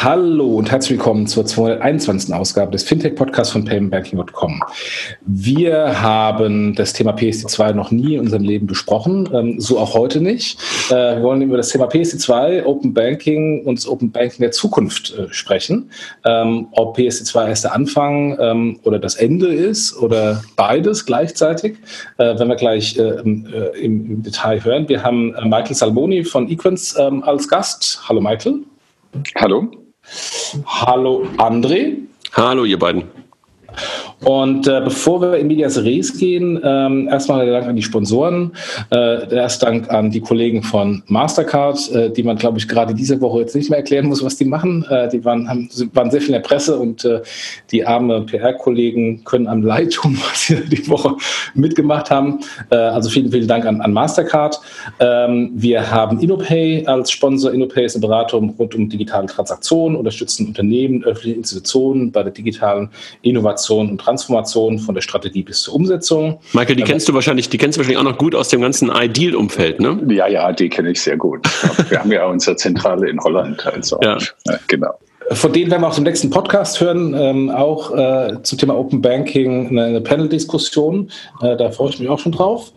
Hallo und herzlich willkommen zur 221. Ausgabe des Fintech-Podcasts von paymentbanking.com. Wir haben das Thema PSD2 noch nie in unserem Leben besprochen, ähm, so auch heute nicht. Äh, wir wollen über das Thema PSD2, Open Banking und das Open Banking der Zukunft äh, sprechen. Ähm, ob PSD2 erst der Anfang ähm, oder das Ende ist oder beides gleichzeitig, äh, werden wir gleich im Detail hören. Wir haben Michael Salmoni von Equins als Gast. Hallo Michael. Hallo. Hallo André. Hallo ihr beiden. Und äh, bevor wir in Medias Res gehen, ähm, erstmal der Dank an die Sponsoren, äh, erst Dank an die Kollegen von Mastercard, äh, die man, glaube ich, gerade diese Woche jetzt nicht mehr erklären muss, was die machen. Äh, die waren, haben, waren sehr viel in der Presse und äh, die arme PR-Kollegen können einem leid tun, was sie die Woche mitgemacht haben. Äh, also vielen, vielen Dank an, an Mastercard. Ähm, wir haben InnoPay als Sponsor. InnoPay ist eine Beratung rund um digitale Transaktionen, unterstützen Unternehmen, öffentliche Institutionen bei der digitalen Innovation und Transformation von der Strategie bis zur Umsetzung. Michael, die kennst du wahrscheinlich, die kennst du wahrscheinlich auch noch gut aus dem ganzen Ideal-Umfeld, ne? Ja, ja, die kenne ich sehr gut. Wir haben ja unsere Zentrale in Holland, also ja. genau. Von denen werden wir auch im nächsten Podcast hören, ähm, auch äh, zum Thema Open Banking eine, eine Panel-Diskussion. Äh, da freue ich mich auch schon drauf.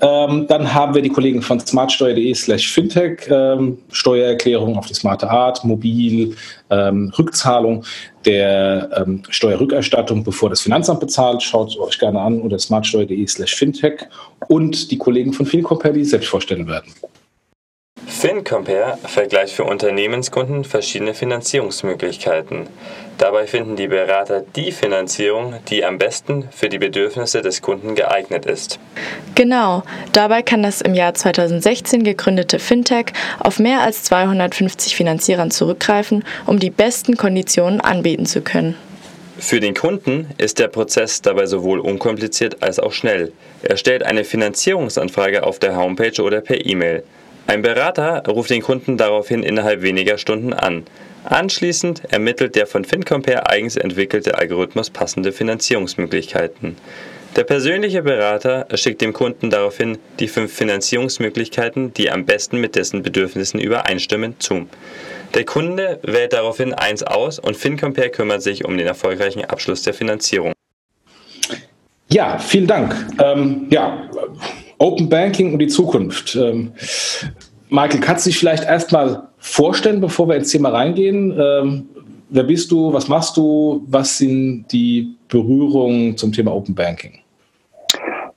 Ähm, dann haben wir die Kollegen von smartsteuer.de slash fintech, ähm, Steuererklärung auf die smarte Art, mobil, ähm, Rückzahlung der ähm, Steuerrückerstattung, bevor das Finanzamt bezahlt. Schaut es euch gerne an unter smartsteuer.de slash fintech und die Kollegen von FinCompare, die selbst vorstellen werden. FinCompare vergleicht für Unternehmenskunden verschiedene Finanzierungsmöglichkeiten. Dabei finden die Berater die Finanzierung, die am besten für die Bedürfnisse des Kunden geeignet ist. Genau, dabei kann das im Jahr 2016 gegründete Fintech auf mehr als 250 Finanzierern zurückgreifen, um die besten Konditionen anbieten zu können. Für den Kunden ist der Prozess dabei sowohl unkompliziert als auch schnell. Er stellt eine Finanzierungsanfrage auf der Homepage oder per E-Mail. Ein Berater ruft den Kunden daraufhin innerhalb weniger Stunden an. Anschließend ermittelt der von FinCompare eigens entwickelte Algorithmus passende Finanzierungsmöglichkeiten. Der persönliche Berater schickt dem Kunden daraufhin die fünf Finanzierungsmöglichkeiten, die am besten mit dessen Bedürfnissen übereinstimmen, zu. Der Kunde wählt daraufhin eins aus und FinCompare kümmert sich um den erfolgreichen Abschluss der Finanzierung. Ja, vielen Dank. Ähm, ja, Open Banking und die Zukunft. Ähm, Michael, kannst du dich vielleicht erstmal vorstellen, bevor wir ins Thema reingehen? Ähm, wer bist du? Was machst du? Was sind die Berührungen zum Thema Open Banking?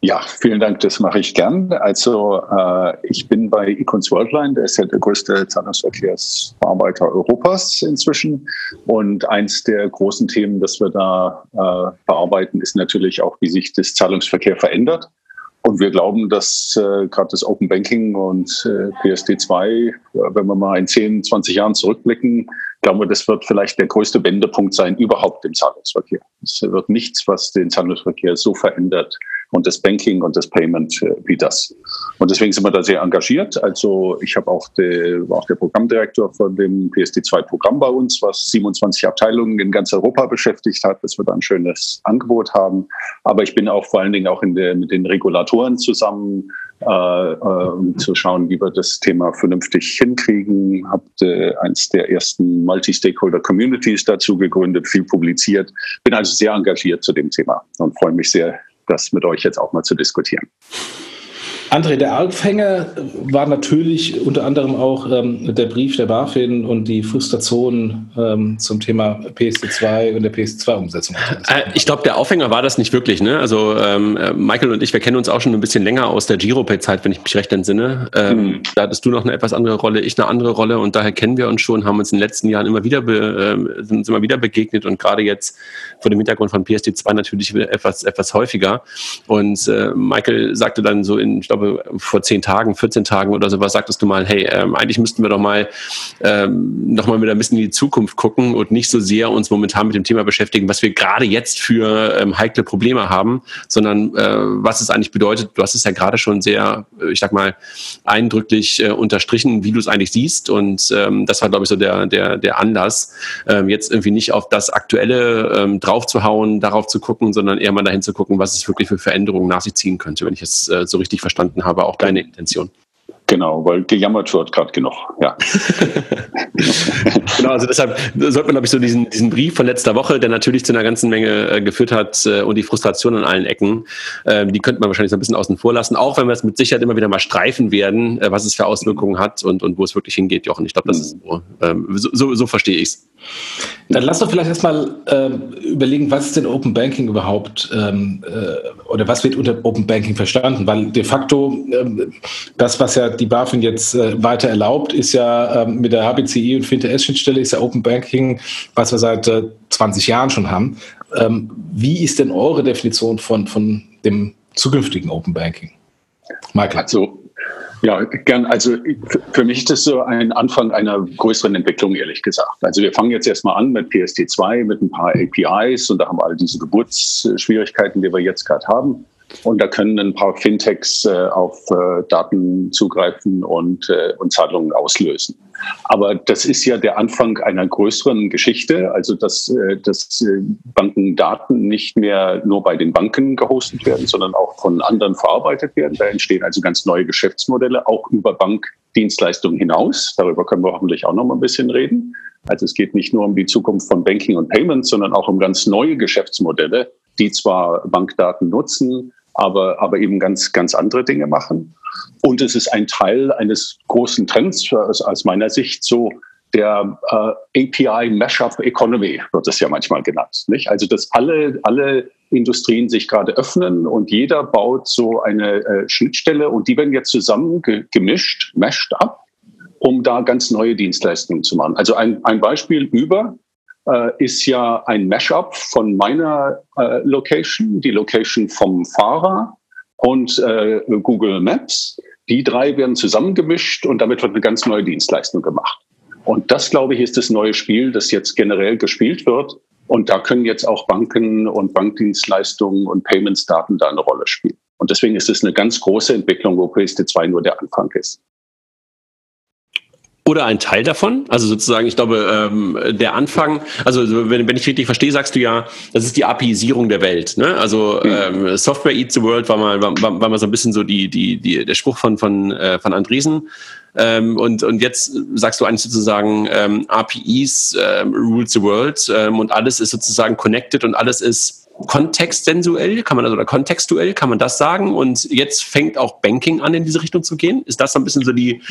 Ja, vielen Dank, das mache ich gern. Also äh, ich bin bei Econs Worldline, der ist ja der größte Zahlungsverkehrsbearbeiter Europas inzwischen. Und eins der großen Themen, das wir da äh, bearbeiten, ist natürlich auch, wie sich das Zahlungsverkehr verändert. Und wir glauben, dass äh, gerade das Open Banking und äh, PSD2, äh, wenn wir mal in 10, 20 Jahren zurückblicken, glauben wir, das wird vielleicht der größte Wendepunkt sein überhaupt im Zahlungsverkehr. Es wird nichts, was den Zahlungsverkehr so verändert, und das Banking und das Payment äh, wie das. Und deswegen sind wir da sehr engagiert. Also ich habe auch, de, war auch der Programmdirektor von dem PSD2-Programm bei uns, was 27 Abteilungen in ganz Europa beschäftigt hat, dass wir da ein schönes Angebot haben. Aber ich bin auch vor allen Dingen auch in der, mit den Regulatoren zusammen, äh, äh, um zu schauen, wie wir das Thema vernünftig hinkriegen. Habt äh, eins der ersten Multi-Stakeholder-Communities dazu gegründet, viel publiziert. Bin also sehr engagiert zu dem Thema und freue mich sehr, das mit euch jetzt auch mal zu diskutieren. André, der Aufhänger war natürlich unter anderem auch ähm, der Brief der BaFin und die Frustration ähm, zum Thema PSD2 und der PSD2-Umsetzung. Äh, ich glaube, der Aufhänger war das nicht wirklich. Ne? Also ähm, äh, Michael und ich, wir kennen uns auch schon ein bisschen länger aus der Giropay-Zeit, wenn ich mich recht entsinne. Ähm, mhm. Da hattest du noch eine etwas andere Rolle, ich eine andere Rolle und daher kennen wir uns schon, haben uns in den letzten Jahren immer wieder, be, äh, sind immer wieder begegnet und gerade jetzt vor dem Hintergrund von PSD2 natürlich etwas, etwas häufiger. Und äh, Michael sagte dann so in, ich glaube, glaube, vor zehn Tagen, 14 Tagen oder sowas, sagtest du mal, hey, ähm, eigentlich müssten wir doch mal ähm, noch mal wieder ein bisschen in die Zukunft gucken und nicht so sehr uns momentan mit dem Thema beschäftigen, was wir gerade jetzt für ähm, heikle Probleme haben, sondern äh, was es eigentlich bedeutet. Du hast es ja gerade schon sehr, äh, ich sag mal, eindrücklich äh, unterstrichen, wie du es eigentlich siehst. Und ähm, das war, glaube ich, so der, der, der Anlass, ähm, jetzt irgendwie nicht auf das Aktuelle ähm, draufzuhauen, darauf zu gucken, sondern eher mal dahin zu gucken, was es wirklich für Veränderungen nach sich ziehen könnte, wenn ich es äh, so richtig verstanden habe, auch deine Intention. Genau, weil gejammert wird gerade genug, ja. genau, also deshalb sollte man, glaube ich, so diesen, diesen Brief von letzter Woche, der natürlich zu einer ganzen Menge äh, geführt hat äh, und die Frustration an allen Ecken, äh, die könnte man wahrscheinlich so ein bisschen außen vor lassen, auch wenn wir es mit Sicherheit immer wieder mal streifen werden, äh, was es für Auswirkungen hat und, und wo es wirklich hingeht, Jochen. Ich glaube, das ist so, ähm, so, so, so verstehe ich es. Dann lass doch vielleicht erstmal ähm, überlegen, was ist denn Open Banking überhaupt ähm, äh, oder was wird unter Open Banking verstanden? Weil de facto ähm, das, was ja die BaFin jetzt äh, weiter erlaubt, ist ja ähm, mit der HBCI und FinTS-Schnittstelle ist ja Open Banking, was wir seit äh, 20 Jahren schon haben. Ähm, wie ist denn eure Definition von, von dem zukünftigen Open Banking? Michael. Also ja, gern. Also für mich ist das so ein Anfang einer größeren Entwicklung, ehrlich gesagt. Also wir fangen jetzt erstmal an mit PSD2, mit ein paar APIs und da haben wir all diese Geburtsschwierigkeiten, die wir jetzt gerade haben. Und da können ein paar Fintechs äh, auf äh, Daten zugreifen und, äh, und Zahlungen auslösen. Aber das ist ja der Anfang einer größeren Geschichte, also dass, äh, dass äh, Bankendaten nicht mehr nur bei den Banken gehostet werden, sondern auch von anderen verarbeitet werden. Da entstehen also ganz neue Geschäftsmodelle, auch über Bankdienstleistungen hinaus. Darüber können wir hoffentlich auch noch mal ein bisschen reden. Also es geht nicht nur um die Zukunft von Banking und Payments, sondern auch um ganz neue Geschäftsmodelle, die zwar Bankdaten nutzen, aber, aber eben ganz, ganz andere Dinge machen. Und es ist ein Teil eines großen Trends aus, meiner Sicht, so der äh, API Mashup Economy wird es ja manchmal genannt. Nicht? Also dass alle, alle Industrien sich gerade öffnen und jeder baut so eine äh, Schnittstelle und die werden jetzt zusammen ge gemischt, meshed up, um da ganz neue Dienstleistungen zu machen. Also ein, ein Beispiel über äh, ist ja ein Mashup von meiner äh, Location, die Location vom Fahrer und äh, Google Maps. Die drei werden zusammengemischt und damit wird eine ganz neue Dienstleistung gemacht. Und das, glaube ich, ist das neue Spiel, das jetzt generell gespielt wird. Und da können jetzt auch Banken und Bankdienstleistungen und Payments-Daten da eine Rolle spielen. Und deswegen ist es eine ganz große Entwicklung, wo PSD2 nur der Anfang ist. Oder ein Teil davon. Also sozusagen, ich glaube, ähm, der Anfang, also wenn, wenn ich richtig verstehe, sagst du ja, das ist die APIisierung der Welt. Ne? Also mhm. ähm, Software eats the world war mal, war, war mal so ein bisschen so die, die, die, der Spruch von, von, äh, von Andresen. Ähm, und, und jetzt sagst du eigentlich sozusagen, ähm, APIs ähm, rule the world ähm, und alles ist sozusagen connected und alles ist kontextsensuell, kann man also oder kontextuell, kann man das sagen? Und jetzt fängt auch Banking an, in diese Richtung zu gehen. Ist das so ein bisschen so die,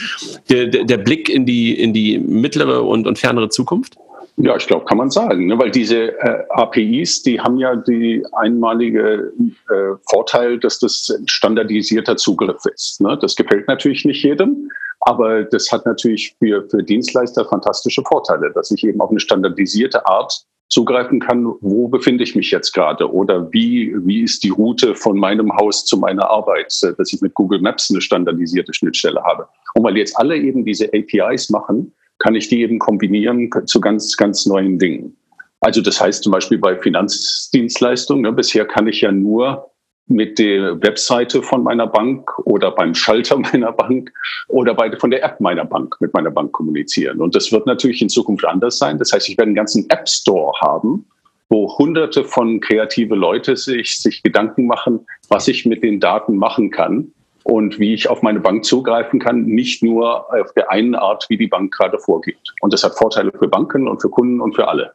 der, der Blick in die, in die mittlere und, und fernere Zukunft? Ja, ich glaube, kann man sagen, ne? weil diese äh, APIs, die haben ja die einmalige äh, Vorteil, dass das standardisierter Zugriff ist. Ne? Das gefällt natürlich nicht jedem, aber das hat natürlich für, für Dienstleister fantastische Vorteile, dass ich eben auf eine standardisierte Art zugreifen kann, wo befinde ich mich jetzt gerade oder wie, wie ist die Route von meinem Haus zu meiner Arbeit, äh, dass ich mit Google Maps eine standardisierte Schnittstelle habe. Und weil jetzt alle eben diese APIs machen, kann ich die eben kombinieren zu ganz, ganz neuen Dingen. Also das heißt zum Beispiel bei Finanzdienstleistungen, ne, bisher kann ich ja nur mit der Webseite von meiner Bank oder beim Schalter meiner Bank oder bei, von der App meiner Bank mit meiner Bank kommunizieren. Und das wird natürlich in Zukunft anders sein. Das heißt, ich werde einen ganzen App Store haben, wo hunderte von kreative Leute sich, sich Gedanken machen, was ich mit den Daten machen kann und wie ich auf meine Bank zugreifen kann, nicht nur auf der einen Art, wie die Bank gerade vorgibt. Und das hat Vorteile für Banken und für Kunden und für alle.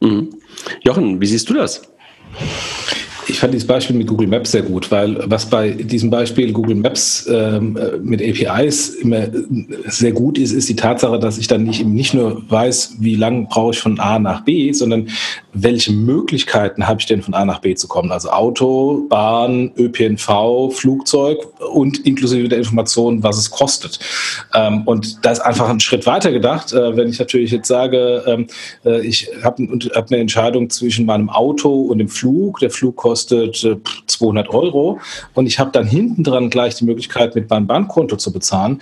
Mhm. Jochen, wie siehst du das? Ich fand dieses Beispiel mit Google Maps sehr gut, weil was bei diesem Beispiel Google Maps ähm, mit APIs immer sehr gut ist, ist die Tatsache, dass ich dann nicht, nicht nur weiß, wie lang brauche ich von A nach B, sondern welche Möglichkeiten habe ich denn von A nach B zu kommen? Also Auto, Bahn, ÖPNV, Flugzeug und inklusive der Information, was es kostet. Ähm, und da ist einfach ein Schritt weiter gedacht. Äh, wenn ich natürlich jetzt sage, ähm, äh, ich habe hab eine Entscheidung zwischen meinem Auto und dem Flug. Der Flug kostet äh, 200 Euro und ich habe dann hinten dran gleich die Möglichkeit, mit meinem Bankkonto zu bezahlen.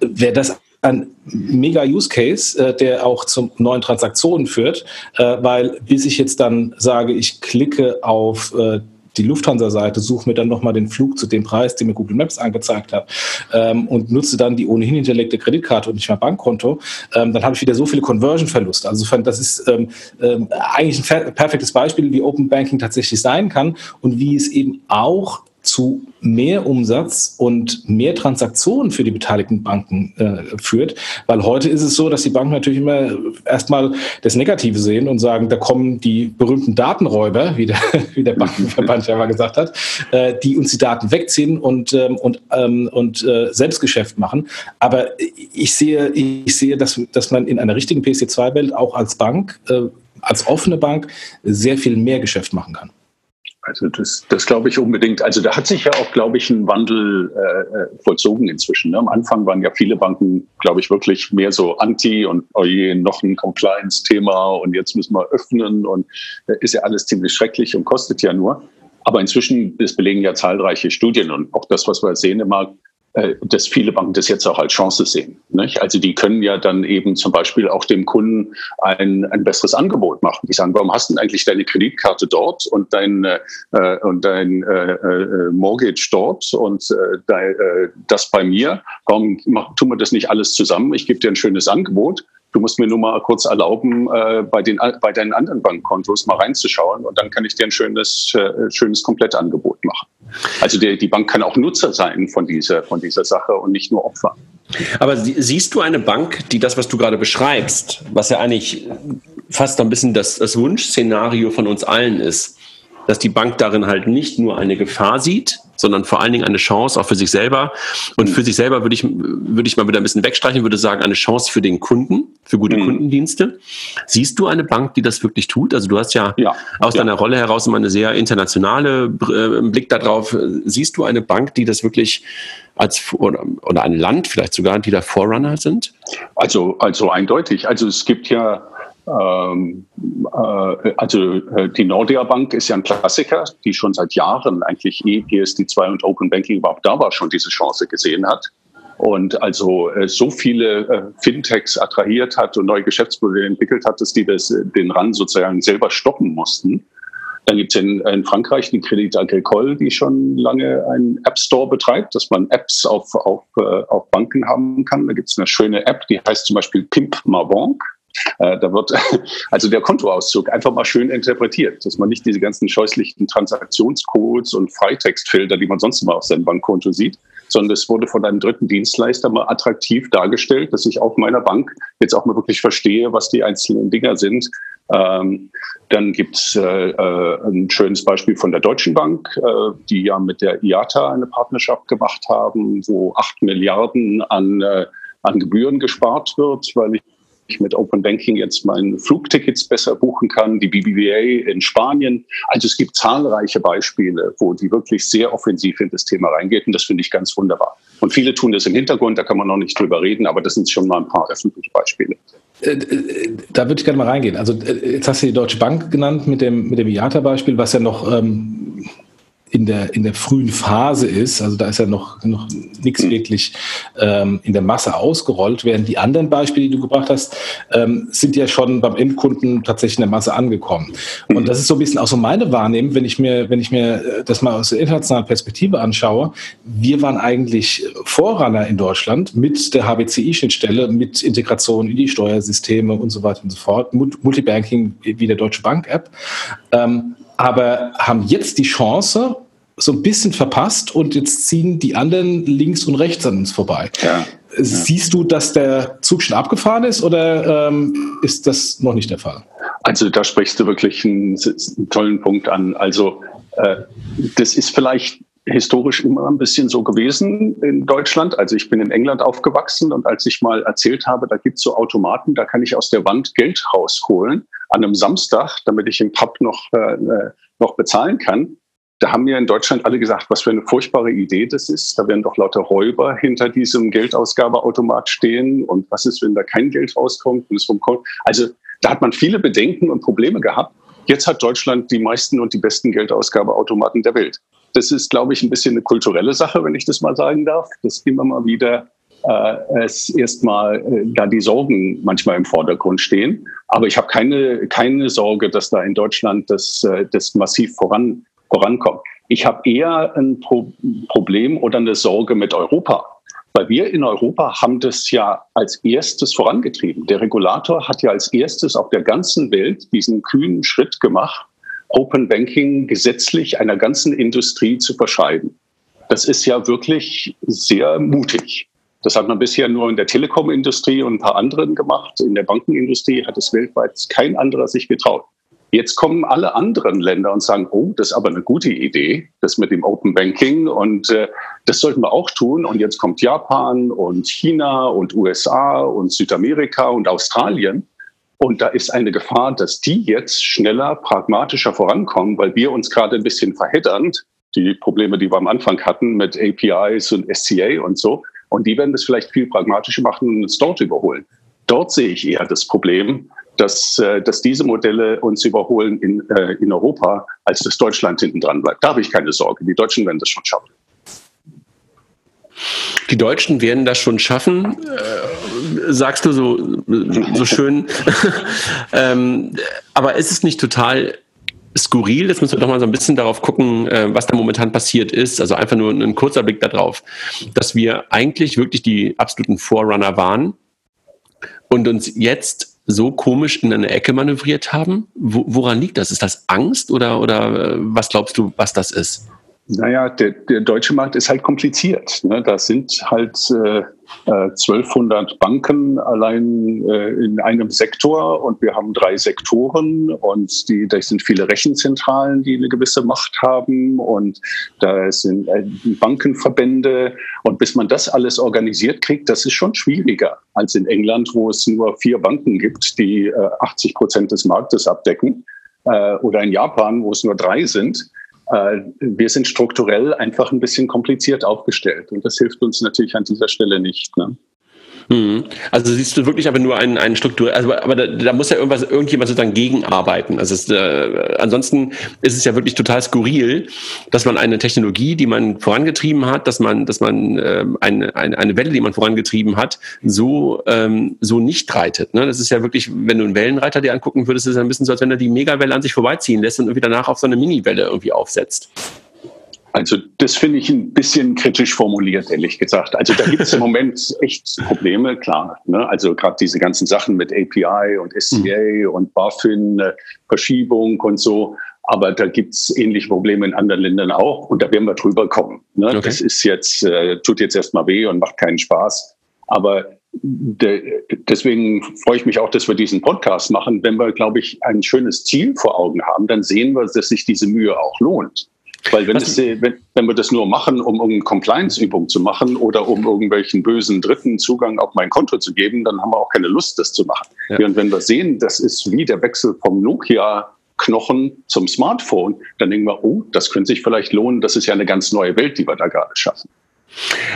Wäre das ein mega Use Case, äh, der auch zu neuen Transaktionen führt, äh, weil bis ich jetzt dann sage, ich klicke auf äh, die Lufthansa-Seite, suche mir dann nochmal den Flug zu dem Preis, den mir Google Maps angezeigt hat ähm, und nutze dann die ohnehin hinterlegte Kreditkarte und nicht mein Bankkonto, ähm, dann habe ich wieder so viele Conversion-Verluste. Also das ist ähm, ähm, eigentlich ein perfektes Beispiel, wie Open Banking tatsächlich sein kann und wie es eben auch zu mehr Umsatz und mehr Transaktionen für die beteiligten Banken äh, führt. Weil heute ist es so, dass die Banken natürlich immer erstmal das Negative sehen und sagen, da kommen die berühmten Datenräuber, wie der, wie der Bankenverband ja mal gesagt hat, äh, die uns die Daten wegziehen und, ähm, und, ähm, und äh, Selbstgeschäft machen. Aber ich sehe, ich sehe dass, dass man in einer richtigen PC2-Welt auch als Bank, äh, als offene Bank, sehr viel mehr Geschäft machen kann. Also das, das glaube ich unbedingt. Also da hat sich ja auch, glaube ich, ein Wandel äh, äh, vollzogen inzwischen. Ne? Am Anfang waren ja viele Banken, glaube ich, wirklich mehr so anti und oh je, noch ein Compliance-Thema und jetzt müssen wir öffnen und äh, ist ja alles ziemlich schrecklich und kostet ja nur. Aber inzwischen, das belegen ja zahlreiche Studien und auch das, was wir sehen im Markt, dass viele Banken das jetzt auch als Chance sehen. Nicht? Also die können ja dann eben zum Beispiel auch dem Kunden ein, ein besseres Angebot machen. Die sagen, warum hast du denn eigentlich deine Kreditkarte dort und dein, äh, und dein äh, äh, Mortgage dort und äh, äh, das bei mir? Warum tun wir das nicht alles zusammen? Ich gebe dir ein schönes Angebot du musst mir nur mal kurz erlauben, äh, bei, den, bei deinen anderen Bankkontos mal reinzuschauen und dann kann ich dir ein schönes, äh, schönes Komplettangebot machen. Also der, die Bank kann auch Nutzer sein von dieser, von dieser Sache und nicht nur Opfer. Aber siehst du eine Bank, die das, was du gerade beschreibst, was ja eigentlich fast ein bisschen das, das Wunschszenario von uns allen ist, dass die Bank darin halt nicht nur eine Gefahr sieht, sondern vor allen Dingen eine Chance auch für sich selber. Und für sich selber würde ich, würde ich mal wieder ein bisschen wegstreichen, würde sagen, eine Chance für den Kunden, für gute mhm. Kundendienste. Siehst du eine Bank, die das wirklich tut? Also du hast ja, ja. aus ja. deiner Rolle heraus immer eine sehr internationale äh, Blick darauf. Siehst du eine Bank, die das wirklich als oder, oder ein Land vielleicht sogar, die da Vorrunner sind? Also, also eindeutig. Also es gibt ja ähm, äh, also äh, die Nordea Bank ist ja ein Klassiker, die schon seit Jahren eigentlich eh PSD2 und Open Banking überhaupt da war, schon diese Chance gesehen hat und also äh, so viele äh, Fintechs attrahiert hat und neue Geschäftsmodelle entwickelt hat, dass die das, den Run sozusagen selber stoppen mussten. Dann gibt es in, in, Frankreich die Credit Agricole, die schon lange einen App Store betreibt, dass man Apps auf, auf, äh, auf Banken haben kann. Da gibt es eine schöne App, die heißt zum Beispiel Pimp Ma Banque. Äh, da wird also der Kontoauszug einfach mal schön interpretiert, dass man nicht diese ganzen scheußlichen Transaktionscodes und Freitextfilter, die man sonst immer auf seinem Bankkonto sieht, sondern es wurde von einem dritten Dienstleister mal attraktiv dargestellt, dass ich auf meiner Bank jetzt auch mal wirklich verstehe, was die einzelnen Dinger sind. Ähm, dann gibt es äh, äh, ein schönes Beispiel von der Deutschen Bank, äh, die ja mit der IATA eine Partnerschaft gemacht haben, wo acht Milliarden an, äh, an Gebühren gespart wird, weil ich mit Open Banking jetzt meine Flugtickets besser buchen kann, die BBVA in Spanien. Also es gibt zahlreiche Beispiele, wo die wirklich sehr offensiv in das Thema reingeht und das finde ich ganz wunderbar. Und viele tun das im Hintergrund, da kann man noch nicht drüber reden, aber das sind schon mal ein paar öffentliche Beispiele. Äh, äh, da würde ich gerne mal reingehen. Also äh, jetzt hast du die Deutsche Bank genannt mit dem, mit dem IATA-Beispiel, was ja noch ähm, in der, in der frühen Phase ist. Also da ist ja noch, noch nichts wirklich ähm, in der Masse ausgerollt, während die anderen Beispiele, die du gebracht hast, ähm, sind ja schon beim Endkunden tatsächlich in der Masse angekommen. Und das ist so ein bisschen auch so meine Wahrnehmung, wenn ich mir, wenn ich mir das mal aus der internationalen Perspektive anschaue. Wir waren eigentlich Vorrunner in Deutschland mit der HBCI-Schnittstelle, mit Integration in die Steuersysteme und so weiter und so fort, Multibanking wie der Deutsche Bank-App. Ähm, aber haben jetzt die Chance, so ein bisschen verpasst und jetzt ziehen die anderen links und rechts an uns vorbei. Ja, Siehst du, dass der Zug schon abgefahren ist oder ähm, ist das noch nicht der Fall? Also da sprichst du wirklich einen, einen tollen Punkt an. Also äh, das ist vielleicht historisch immer ein bisschen so gewesen in Deutschland. Also ich bin in England aufgewachsen und als ich mal erzählt habe, da gibt es so Automaten, da kann ich aus der Wand Geld rausholen an einem Samstag, damit ich im Pub noch, äh, äh, noch bezahlen kann. Da haben mir in Deutschland alle gesagt, was für eine furchtbare Idee das ist. Da werden doch lauter Räuber hinter diesem Geldausgabeautomat stehen. Und was ist, wenn da kein Geld rauskommt? Und es rumkommt? Also da hat man viele Bedenken und Probleme gehabt. Jetzt hat Deutschland die meisten und die besten Geldausgabeautomaten der Welt. Das ist, glaube ich, ein bisschen eine kulturelle Sache, wenn ich das mal sagen darf, dass immer mal wieder äh, es erstmal äh, da die Sorgen manchmal im Vordergrund stehen. Aber ich habe keine, keine Sorge, dass da in Deutschland das, äh, das massiv voran, vorankommt. Ich habe eher ein Pro Problem oder eine Sorge mit Europa. Weil wir in Europa haben das ja als erstes vorangetrieben. Der Regulator hat ja als erstes auf der ganzen Welt diesen kühnen Schritt gemacht, Open Banking gesetzlich einer ganzen Industrie zu verschreiben. Das ist ja wirklich sehr mutig. Das hat man bisher nur in der Telekom-Industrie und ein paar anderen gemacht. In der Bankenindustrie hat es weltweit kein anderer sich getraut. Jetzt kommen alle anderen Länder und sagen, oh, das ist aber eine gute Idee, das mit dem Open Banking und äh, das sollten wir auch tun. Und jetzt kommt Japan und China und USA und Südamerika und Australien. Und da ist eine Gefahr, dass die jetzt schneller, pragmatischer vorankommen, weil wir uns gerade ein bisschen verheddern. Die Probleme, die wir am Anfang hatten mit APIs und SCA und so. Und die werden das vielleicht viel pragmatischer machen und uns dort überholen. Dort sehe ich eher das Problem, dass, äh, dass diese Modelle uns überholen in, äh, in Europa, als dass Deutschland hinten dran bleibt. Da habe ich keine Sorge. Die Deutschen werden das schon schaffen. Die Deutschen werden das schon schaffen, äh, sagst du so, so schön. ähm, aber ist es nicht total skurril. Jetzt müssen wir doch mal so ein bisschen darauf gucken, äh, was da momentan passiert ist. Also einfach nur ein kurzer Blick darauf, dass wir eigentlich wirklich die absoluten Vorrunner waren und uns jetzt so komisch in eine Ecke manövriert haben. woran liegt das? Ist das Angst oder, oder äh, was glaubst du, was das ist? Naja, der, der deutsche Markt ist halt kompliziert. Ne? Da sind halt äh, 1200 äh, Banken allein äh, in einem Sektor und wir haben drei Sektoren und die, da sind viele Rechenzentralen, die eine gewisse Macht haben und da sind äh, Bankenverbände und bis man das alles organisiert kriegt, das ist schon schwieriger als in England, wo es nur vier Banken gibt, die äh, 80 Prozent des Marktes abdecken äh, oder in Japan, wo es nur drei sind. Äh, wir sind strukturell einfach ein bisschen kompliziert aufgestellt und das hilft uns natürlich an dieser Stelle nicht. Ne? Mhm. Also siehst du wirklich aber nur einen, einen Struktur, also, aber da, da muss ja irgendwas, irgendjemand sozusagen gegenarbeiten. Also es, äh, ansonsten ist es ja wirklich total skurril, dass man eine Technologie, die man vorangetrieben hat, dass man, dass man äh, eine, eine, eine Welle, die man vorangetrieben hat, so, ähm, so nicht reitet. Ne? Das ist ja wirklich, wenn du einen Wellenreiter dir angucken würdest, ist es ein bisschen so, als wenn er die Megawelle an sich vorbeiziehen lässt und irgendwie danach auf so eine Miniwelle irgendwie aufsetzt. Also das finde ich ein bisschen kritisch formuliert, ehrlich gesagt. Also da gibt es im Moment echt Probleme, klar. Ne? Also gerade diese ganzen Sachen mit API und SCA mhm. und BaFin, äh, Verschiebung und so. Aber da gibt es ähnliche Probleme in anderen Ländern auch und da werden wir drüber kommen. Ne? Okay. Das ist jetzt, äh, tut jetzt erstmal weh und macht keinen Spaß. Aber de, deswegen freue ich mich auch, dass wir diesen Podcast machen. Wenn wir, glaube ich, ein schönes Ziel vor Augen haben, dann sehen wir, dass sich diese Mühe auch lohnt. Weil wenn, es, wenn, wenn wir das nur machen, um irgendeine Compliance-Übung zu machen oder um irgendwelchen bösen Dritten Zugang auf mein Konto zu geben, dann haben wir auch keine Lust, das zu machen. Ja. Und wenn wir sehen, das ist wie der Wechsel vom Nokia-Knochen zum Smartphone, dann denken wir, oh, das könnte sich vielleicht lohnen, das ist ja eine ganz neue Welt, die wir da gerade schaffen.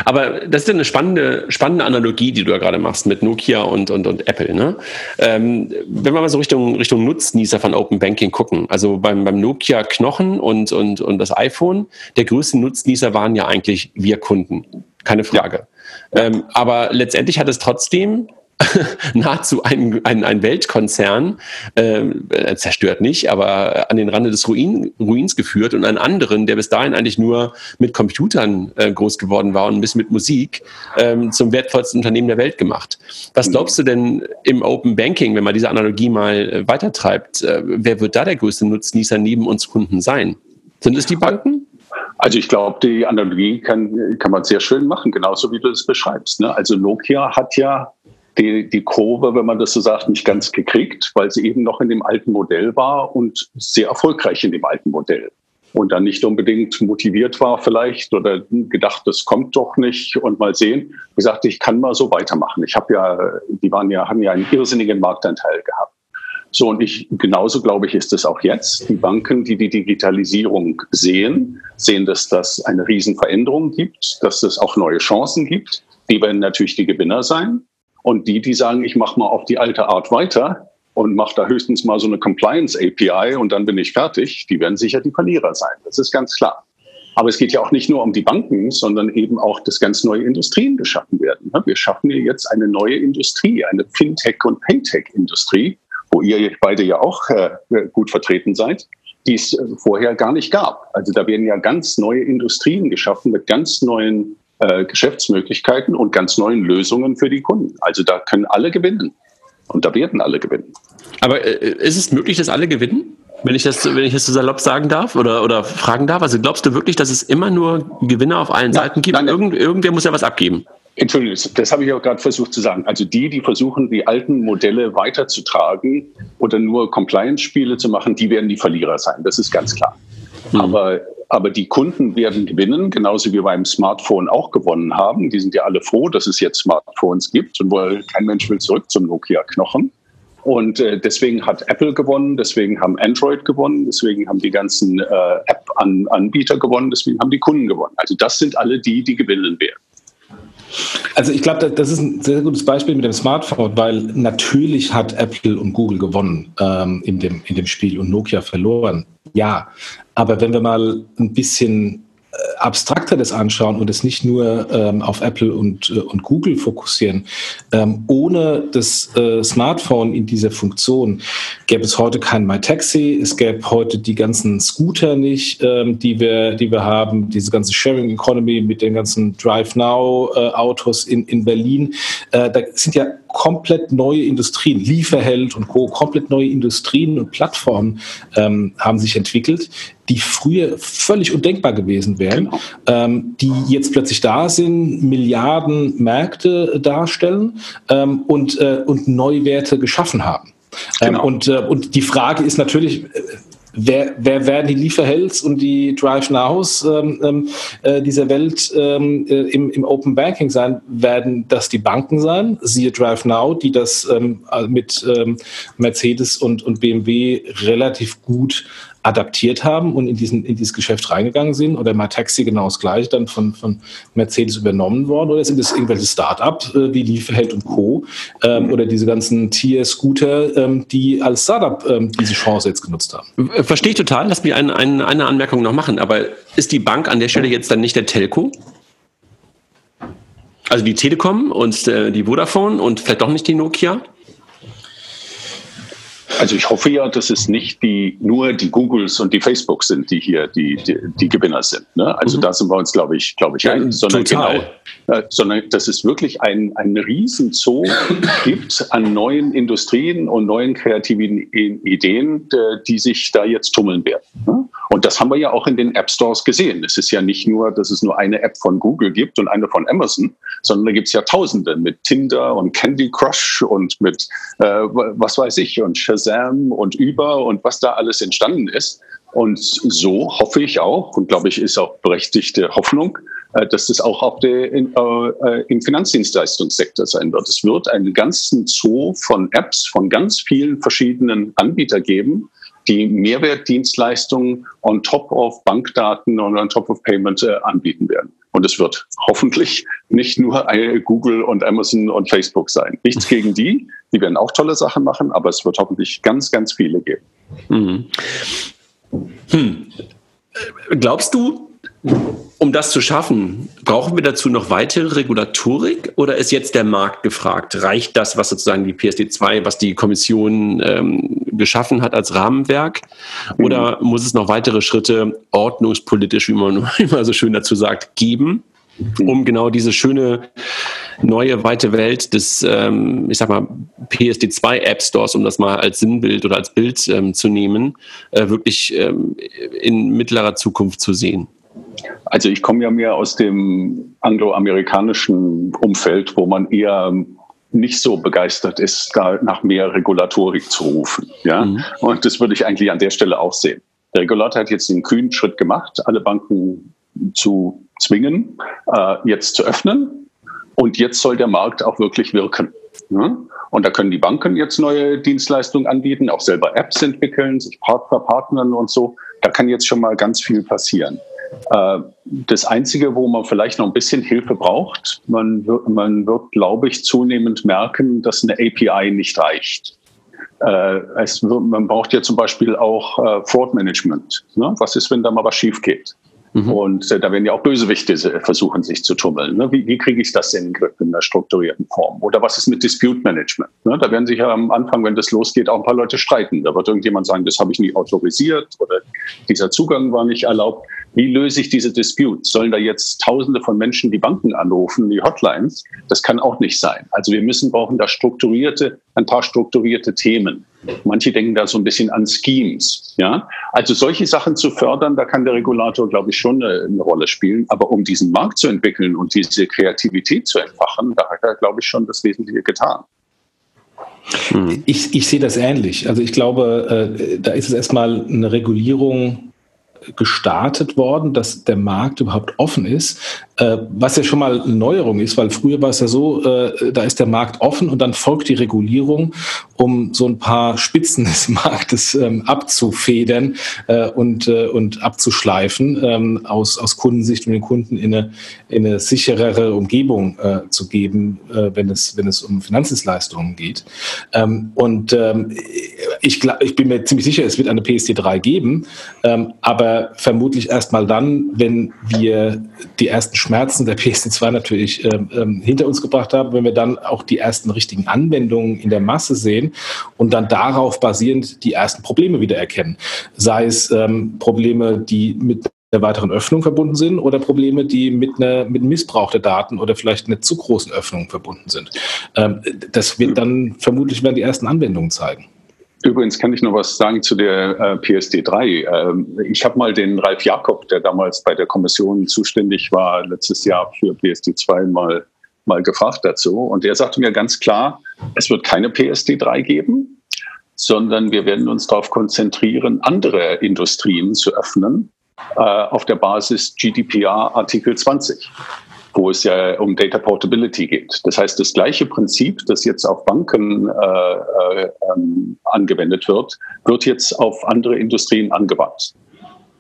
Aber das ist ja eine spannende, spannende Analogie, die du ja gerade machst mit Nokia und, und, und Apple. Ne? Ähm, wenn wir mal so Richtung, Richtung Nutznießer von Open Banking gucken, also beim, beim Nokia Knochen und, und, und das iPhone, der größte Nutznießer waren ja eigentlich wir Kunden. Keine Frage. Ja. Ähm, aber letztendlich hat es trotzdem nahezu ein, ein, ein Weltkonzern äh, zerstört nicht, aber an den Rande des Ruin, Ruins geführt und einen anderen, der bis dahin eigentlich nur mit Computern äh, groß geworden war und ein bisschen mit Musik, ähm, zum wertvollsten Unternehmen der Welt gemacht. Was glaubst du denn im Open Banking, wenn man diese Analogie mal äh, weitertreibt, äh, wer wird da der größte Nutznießer neben uns Kunden sein? Sind es die Banken? Also ich glaube, die Analogie kann, kann man sehr schön machen, genauso wie du es beschreibst. Ne? Also Nokia hat ja die, die Kurve, wenn man das so sagt, nicht ganz gekriegt, weil sie eben noch in dem alten Modell war und sehr erfolgreich in dem alten Modell. Und dann nicht unbedingt motiviert war vielleicht oder gedacht, das kommt doch nicht und mal sehen. Wie gesagt, ich kann mal so weitermachen. Ich habe ja, die waren ja, haben ja einen irrsinnigen Marktanteil gehabt. So, und ich, genauso glaube ich, ist es auch jetzt. Die Banken, die die Digitalisierung sehen, sehen, dass das eine Riesenveränderung gibt, dass es auch neue Chancen gibt. Die werden natürlich die Gewinner sein. Und die, die sagen, ich mache mal auf die alte Art weiter und mache da höchstens mal so eine Compliance API und dann bin ich fertig, die werden sicher die Verlierer sein. Das ist ganz klar. Aber es geht ja auch nicht nur um die Banken, sondern eben auch, dass ganz neue Industrien geschaffen werden. Wir schaffen hier jetzt eine neue Industrie, eine Fintech- und Paytech-Industrie, wo ihr beide ja auch äh, gut vertreten seid, die es äh, vorher gar nicht gab. Also da werden ja ganz neue Industrien geschaffen mit ganz neuen äh, Geschäftsmöglichkeiten und ganz neuen Lösungen für die Kunden. Also da können alle gewinnen. Und da werden alle gewinnen. Aber äh, ist es möglich, dass alle gewinnen? Wenn ich das, wenn ich das so salopp sagen darf oder, oder fragen darf, also glaubst du wirklich, dass es immer nur Gewinner auf allen ja, Seiten gibt? Nein, Irgend, irgendwer muss ja was abgeben. Entschuldigung, das habe ich auch gerade versucht zu sagen. Also die, die versuchen, die alten Modelle weiterzutragen oder nur Compliance-Spiele zu machen, die werden die Verlierer sein. Das ist ganz klar. Mhm. Aber, aber die Kunden werden gewinnen, genauso wie beim Smartphone auch gewonnen haben. Die sind ja alle froh, dass es jetzt Smartphones gibt und wohl kein Mensch will zurück zum Nokia-Knochen. Und äh, deswegen hat Apple gewonnen, deswegen haben Android gewonnen, deswegen haben die ganzen äh, App-Anbieter gewonnen, deswegen haben die Kunden gewonnen. Also das sind alle die, die gewinnen werden. Also ich glaube, das ist ein sehr gutes Beispiel mit dem Smartphone, weil natürlich hat Apple und Google gewonnen ähm, in, dem, in dem Spiel und Nokia verloren. Ja, aber wenn wir mal ein bisschen äh, abstrakter das anschauen und es nicht nur ähm, auf Apple und, äh, und Google fokussieren, ähm, ohne das äh, Smartphone in dieser Funktion gäbe es heute kein MyTaxi, es gäbe heute die ganzen Scooter nicht, ähm, die, wir, die wir haben, diese ganze Sharing Economy mit den ganzen Drive Now äh, Autos in, in Berlin. Äh, da sind ja komplett neue Industrien, Lieferheld und Co., komplett neue Industrien und Plattformen ähm, haben sich entwickelt, die früher völlig undenkbar gewesen wären, ähm, die jetzt plötzlich da sind, Milliarden Märkte darstellen ähm, und, äh, und Neuwerte geschaffen haben. Ähm, genau. und, äh, und die Frage ist natürlich, äh, wer, wer werden die Lieferhelds und die Drive Nows ähm, ähm, äh, dieser Welt ähm, äh, im, im Open Banking sein? Werden das die Banken sein, siehe Drive Now, die das ähm, mit ähm, Mercedes und, und BMW relativ gut adaptiert haben und in, diesen, in dieses Geschäft reingegangen sind? Oder mal Taxi genau das gleiche dann von, von Mercedes übernommen worden? Oder sind es irgendwelche Start-up äh, wie Lieferheld und Co. Ähm, oder diese ganzen Tier-Scooter, ähm, die als Startup ähm, diese Chance jetzt genutzt haben? Verstehe ich total. Lass mich ein, ein, eine Anmerkung noch machen. Aber ist die Bank an der Stelle jetzt dann nicht der Telco? Also die Telekom und äh, die Vodafone und vielleicht doch nicht die Nokia? Also ich hoffe ja, dass es nicht die, nur die Googles und die Facebooks sind, die hier die, die, die Gewinner sind. Ne? Also mhm. da sind wir uns, glaube ich, glaube ich, ja, ein, sondern total. genau, äh, sondern dass es wirklich ein, ein Riesenzoo gibt an neuen Industrien und neuen kreativen Ideen, die sich da jetzt tummeln werden. Ne? Und das haben wir ja auch in den App Stores gesehen. Es ist ja nicht nur, dass es nur eine App von Google gibt und eine von Amazon, sondern da gibt es ja Tausende mit Tinder und Candy Crush und mit äh, was weiß ich und Shazam und Uber und was da alles entstanden ist. Und so hoffe ich auch und glaube ich ist auch berechtigte Hoffnung, äh, dass das auch auf der, in, äh, im Finanzdienstleistungssektor sein wird. Es wird einen ganzen Zoo von Apps von ganz vielen verschiedenen Anbietern geben, die Mehrwertdienstleistungen on top of Bankdaten und on top of Payment äh, anbieten werden. Und es wird hoffentlich nicht nur Google und Amazon und Facebook sein. Nichts gegen die, die werden auch tolle Sachen machen, aber es wird hoffentlich ganz, ganz viele geben. Mhm. Hm. Glaubst du, um das zu schaffen, brauchen wir dazu noch weitere Regulatorik oder ist jetzt der Markt gefragt? Reicht das, was sozusagen die PSD2, was die Kommission ähm, geschaffen hat als Rahmenwerk? Oder mhm. muss es noch weitere Schritte ordnungspolitisch, wie man immer so schön dazu sagt, geben, um genau diese schöne neue weite Welt des, ähm, ich sag mal, PSD2 App Stores, um das mal als Sinnbild oder als Bild ähm, zu nehmen, äh, wirklich ähm, in mittlerer Zukunft zu sehen? Also ich komme ja mehr aus dem angloamerikanischen Umfeld, wo man eher nicht so begeistert ist, da nach mehr Regulatorik zu rufen. Ja? Mhm. Und das würde ich eigentlich an der Stelle auch sehen. Der Regulator hat jetzt den kühnen Schritt gemacht, alle Banken zu zwingen, äh, jetzt zu öffnen. Und jetzt soll der Markt auch wirklich wirken. Ja? Und da können die Banken jetzt neue Dienstleistungen anbieten, auch selber Apps entwickeln, sich Partner partnern und so. Da kann jetzt schon mal ganz viel passieren. Äh, das Einzige, wo man vielleicht noch ein bisschen Hilfe braucht, man wird, man wird glaube ich, zunehmend merken, dass eine API nicht reicht. Äh, es, man braucht ja zum Beispiel auch äh, Fraud Management. Ne? Was ist, wenn da mal was schief geht? Mhm. Und äh, da werden ja auch Bösewichte versuchen, sich zu tummeln. Ne? Wie, wie kriege ich das in den Griff in einer strukturierten Form? Oder was ist mit Dispute Management? Ne? Da werden sich ja am Anfang, wenn das losgeht, auch ein paar Leute streiten. Da wird irgendjemand sagen, das habe ich nie autorisiert oder dieser Zugang war nicht erlaubt. Wie löse ich diese Disputes? Sollen da jetzt Tausende von Menschen die Banken anrufen, die Hotlines? Das kann auch nicht sein. Also wir müssen brauchen da strukturierte, ein paar strukturierte Themen. Manche denken da so ein bisschen an Schemes. Ja, also solche Sachen zu fördern, da kann der Regulator, glaube ich, schon eine, eine Rolle spielen. Aber um diesen Markt zu entwickeln und diese Kreativität zu entfachen, da hat er, glaube ich, schon das Wesentliche getan. Ich, ich sehe das ähnlich. Also ich glaube, äh, da ist es erstmal eine Regulierung gestartet worden, dass der Markt überhaupt offen ist, äh, was ja schon mal eine Neuerung ist, weil früher war es ja so, äh, da ist der Markt offen und dann folgt die Regulierung, um so ein paar Spitzen des Marktes ähm, abzufedern äh, und, äh, und abzuschleifen, ähm, aus, aus Kundensicht und den Kunden in eine, in eine sicherere Umgebung äh, zu geben, äh, wenn, es, wenn es um Finanzdienstleistungen geht. Ähm, und ich, ich bin mir ziemlich sicher, es wird eine PSD3 geben, aber vermutlich erst mal dann, wenn wir die ersten Schmerzen der PSD2 natürlich ähm, ähm, hinter uns gebracht haben, wenn wir dann auch die ersten richtigen Anwendungen in der Masse sehen und dann darauf basierend die ersten Probleme wieder erkennen. Sei es ähm, Probleme, die mit der weiteren Öffnung verbunden sind oder Probleme, die mit, einer, mit Missbrauch der Daten oder vielleicht einer zu großen Öffnung verbunden sind. Ähm, das wird dann vermutlich werden die ersten Anwendungen zeigen. Übrigens kann ich noch was sagen zu der äh, PSD3. Ähm, ich habe mal den Ralf Jakob, der damals bei der Kommission zuständig war, letztes Jahr für PSD2 mal, mal gefragt dazu. Und der sagte mir ganz klar, es wird keine PSD3 geben, sondern wir werden uns darauf konzentrieren, andere Industrien zu öffnen äh, auf der Basis GDPR Artikel 20 wo es ja um Data Portability geht. Das heißt, das gleiche Prinzip, das jetzt auf Banken äh, äh, ähm, angewendet wird, wird jetzt auf andere Industrien angewandt.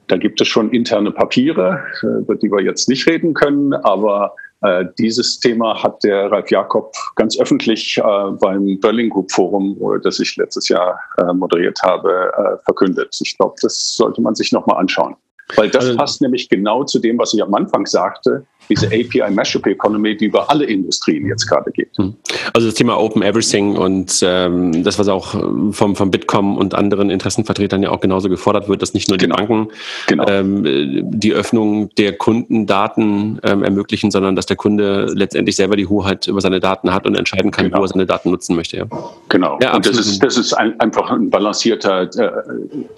Da gibt es schon interne Papiere, über die wir jetzt nicht reden können, aber äh, dieses Thema hat der Ralf Jakob ganz öffentlich äh, beim Berlin Group Forum, das ich letztes Jahr äh, moderiert habe, äh, verkündet. Ich glaube, das sollte man sich nochmal anschauen. Weil das also, passt nämlich genau zu dem, was ich am Anfang sagte diese API Mashup Economy, die über alle Industrien jetzt gerade geht. Hm. Also das Thema Open Everything und ähm, das, was auch vom, vom Bitkom und anderen Interessenvertretern ja auch genauso gefordert wird, dass nicht nur die genau. Banken genau. ähm, die Öffnung der Kundendaten ähm, ermöglichen, sondern dass der Kunde letztendlich selber die Hoheit über seine Daten hat und entscheiden kann, genau. wo er seine Daten nutzen möchte. Ja, genau. Ja, und das ist, das ist ein, einfach ein balancierter äh,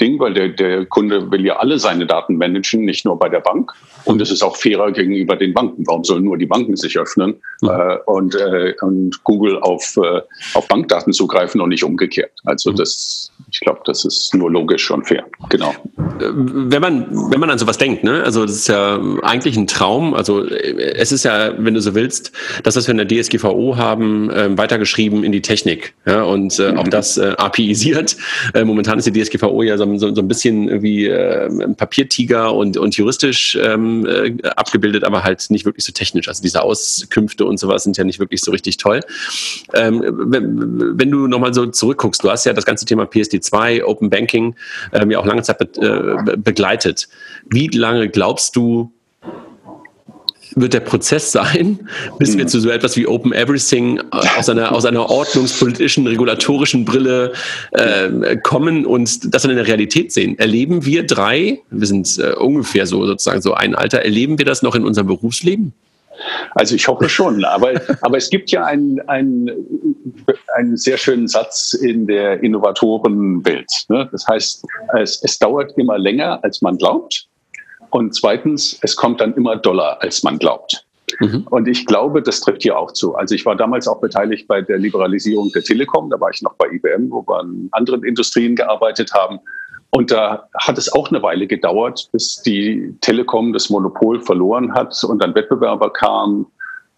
Ding, weil der, der Kunde will ja alle seine Daten managen, nicht nur bei der Bank. Und es ist auch fairer gegenüber den Banken. Warum sollen nur die Banken sich öffnen mhm. äh, und, äh, und Google auf, äh, auf Bankdaten zugreifen und nicht umgekehrt? Also mhm. das, ich glaube, das ist nur logisch und fair. Genau. Äh, wenn man, wenn man an sowas denkt, ne? also das ist ja eigentlich ein Traum. Also äh, es ist ja, wenn du so willst, das, was wir in der DSGVO haben, äh, weitergeschrieben in die Technik. Ja? Und äh, mhm. auch das APIisiert. Momentan ist die DSGVO ja so, so, so ein bisschen irgendwie äh, Papiertiger und, und juristisch ähm, äh, abgebildet, aber halt nicht wirklich so technisch. Also diese Auskünfte und sowas sind ja nicht wirklich so richtig toll. Ähm, wenn, wenn, du nochmal so zurückguckst, du hast ja das ganze Thema PSD2, Open Banking ähm, ja auch lange Zeit be äh, begleitet. Wie lange glaubst du, wird der Prozess sein, bis wir mhm. zu so etwas wie Open Everything aus einer, aus einer ordnungspolitischen, regulatorischen Brille äh, kommen und das dann in der Realität sehen. Erleben wir drei, wir sind äh, ungefähr so sozusagen so ein Alter, erleben wir das noch in unserem Berufsleben? Also ich hoffe schon, aber, aber es gibt ja einen, einen, einen sehr schönen Satz in der Innovatorenwelt. Ne? Das heißt, es, es dauert immer länger, als man glaubt. Und zweitens, es kommt dann immer doller, als man glaubt. Mhm. Und ich glaube, das trifft hier auch zu. Also ich war damals auch beteiligt bei der Liberalisierung der Telekom. Da war ich noch bei IBM, wo wir in anderen Industrien gearbeitet haben. Und da hat es auch eine Weile gedauert, bis die Telekom das Monopol verloren hat und dann Wettbewerber kamen.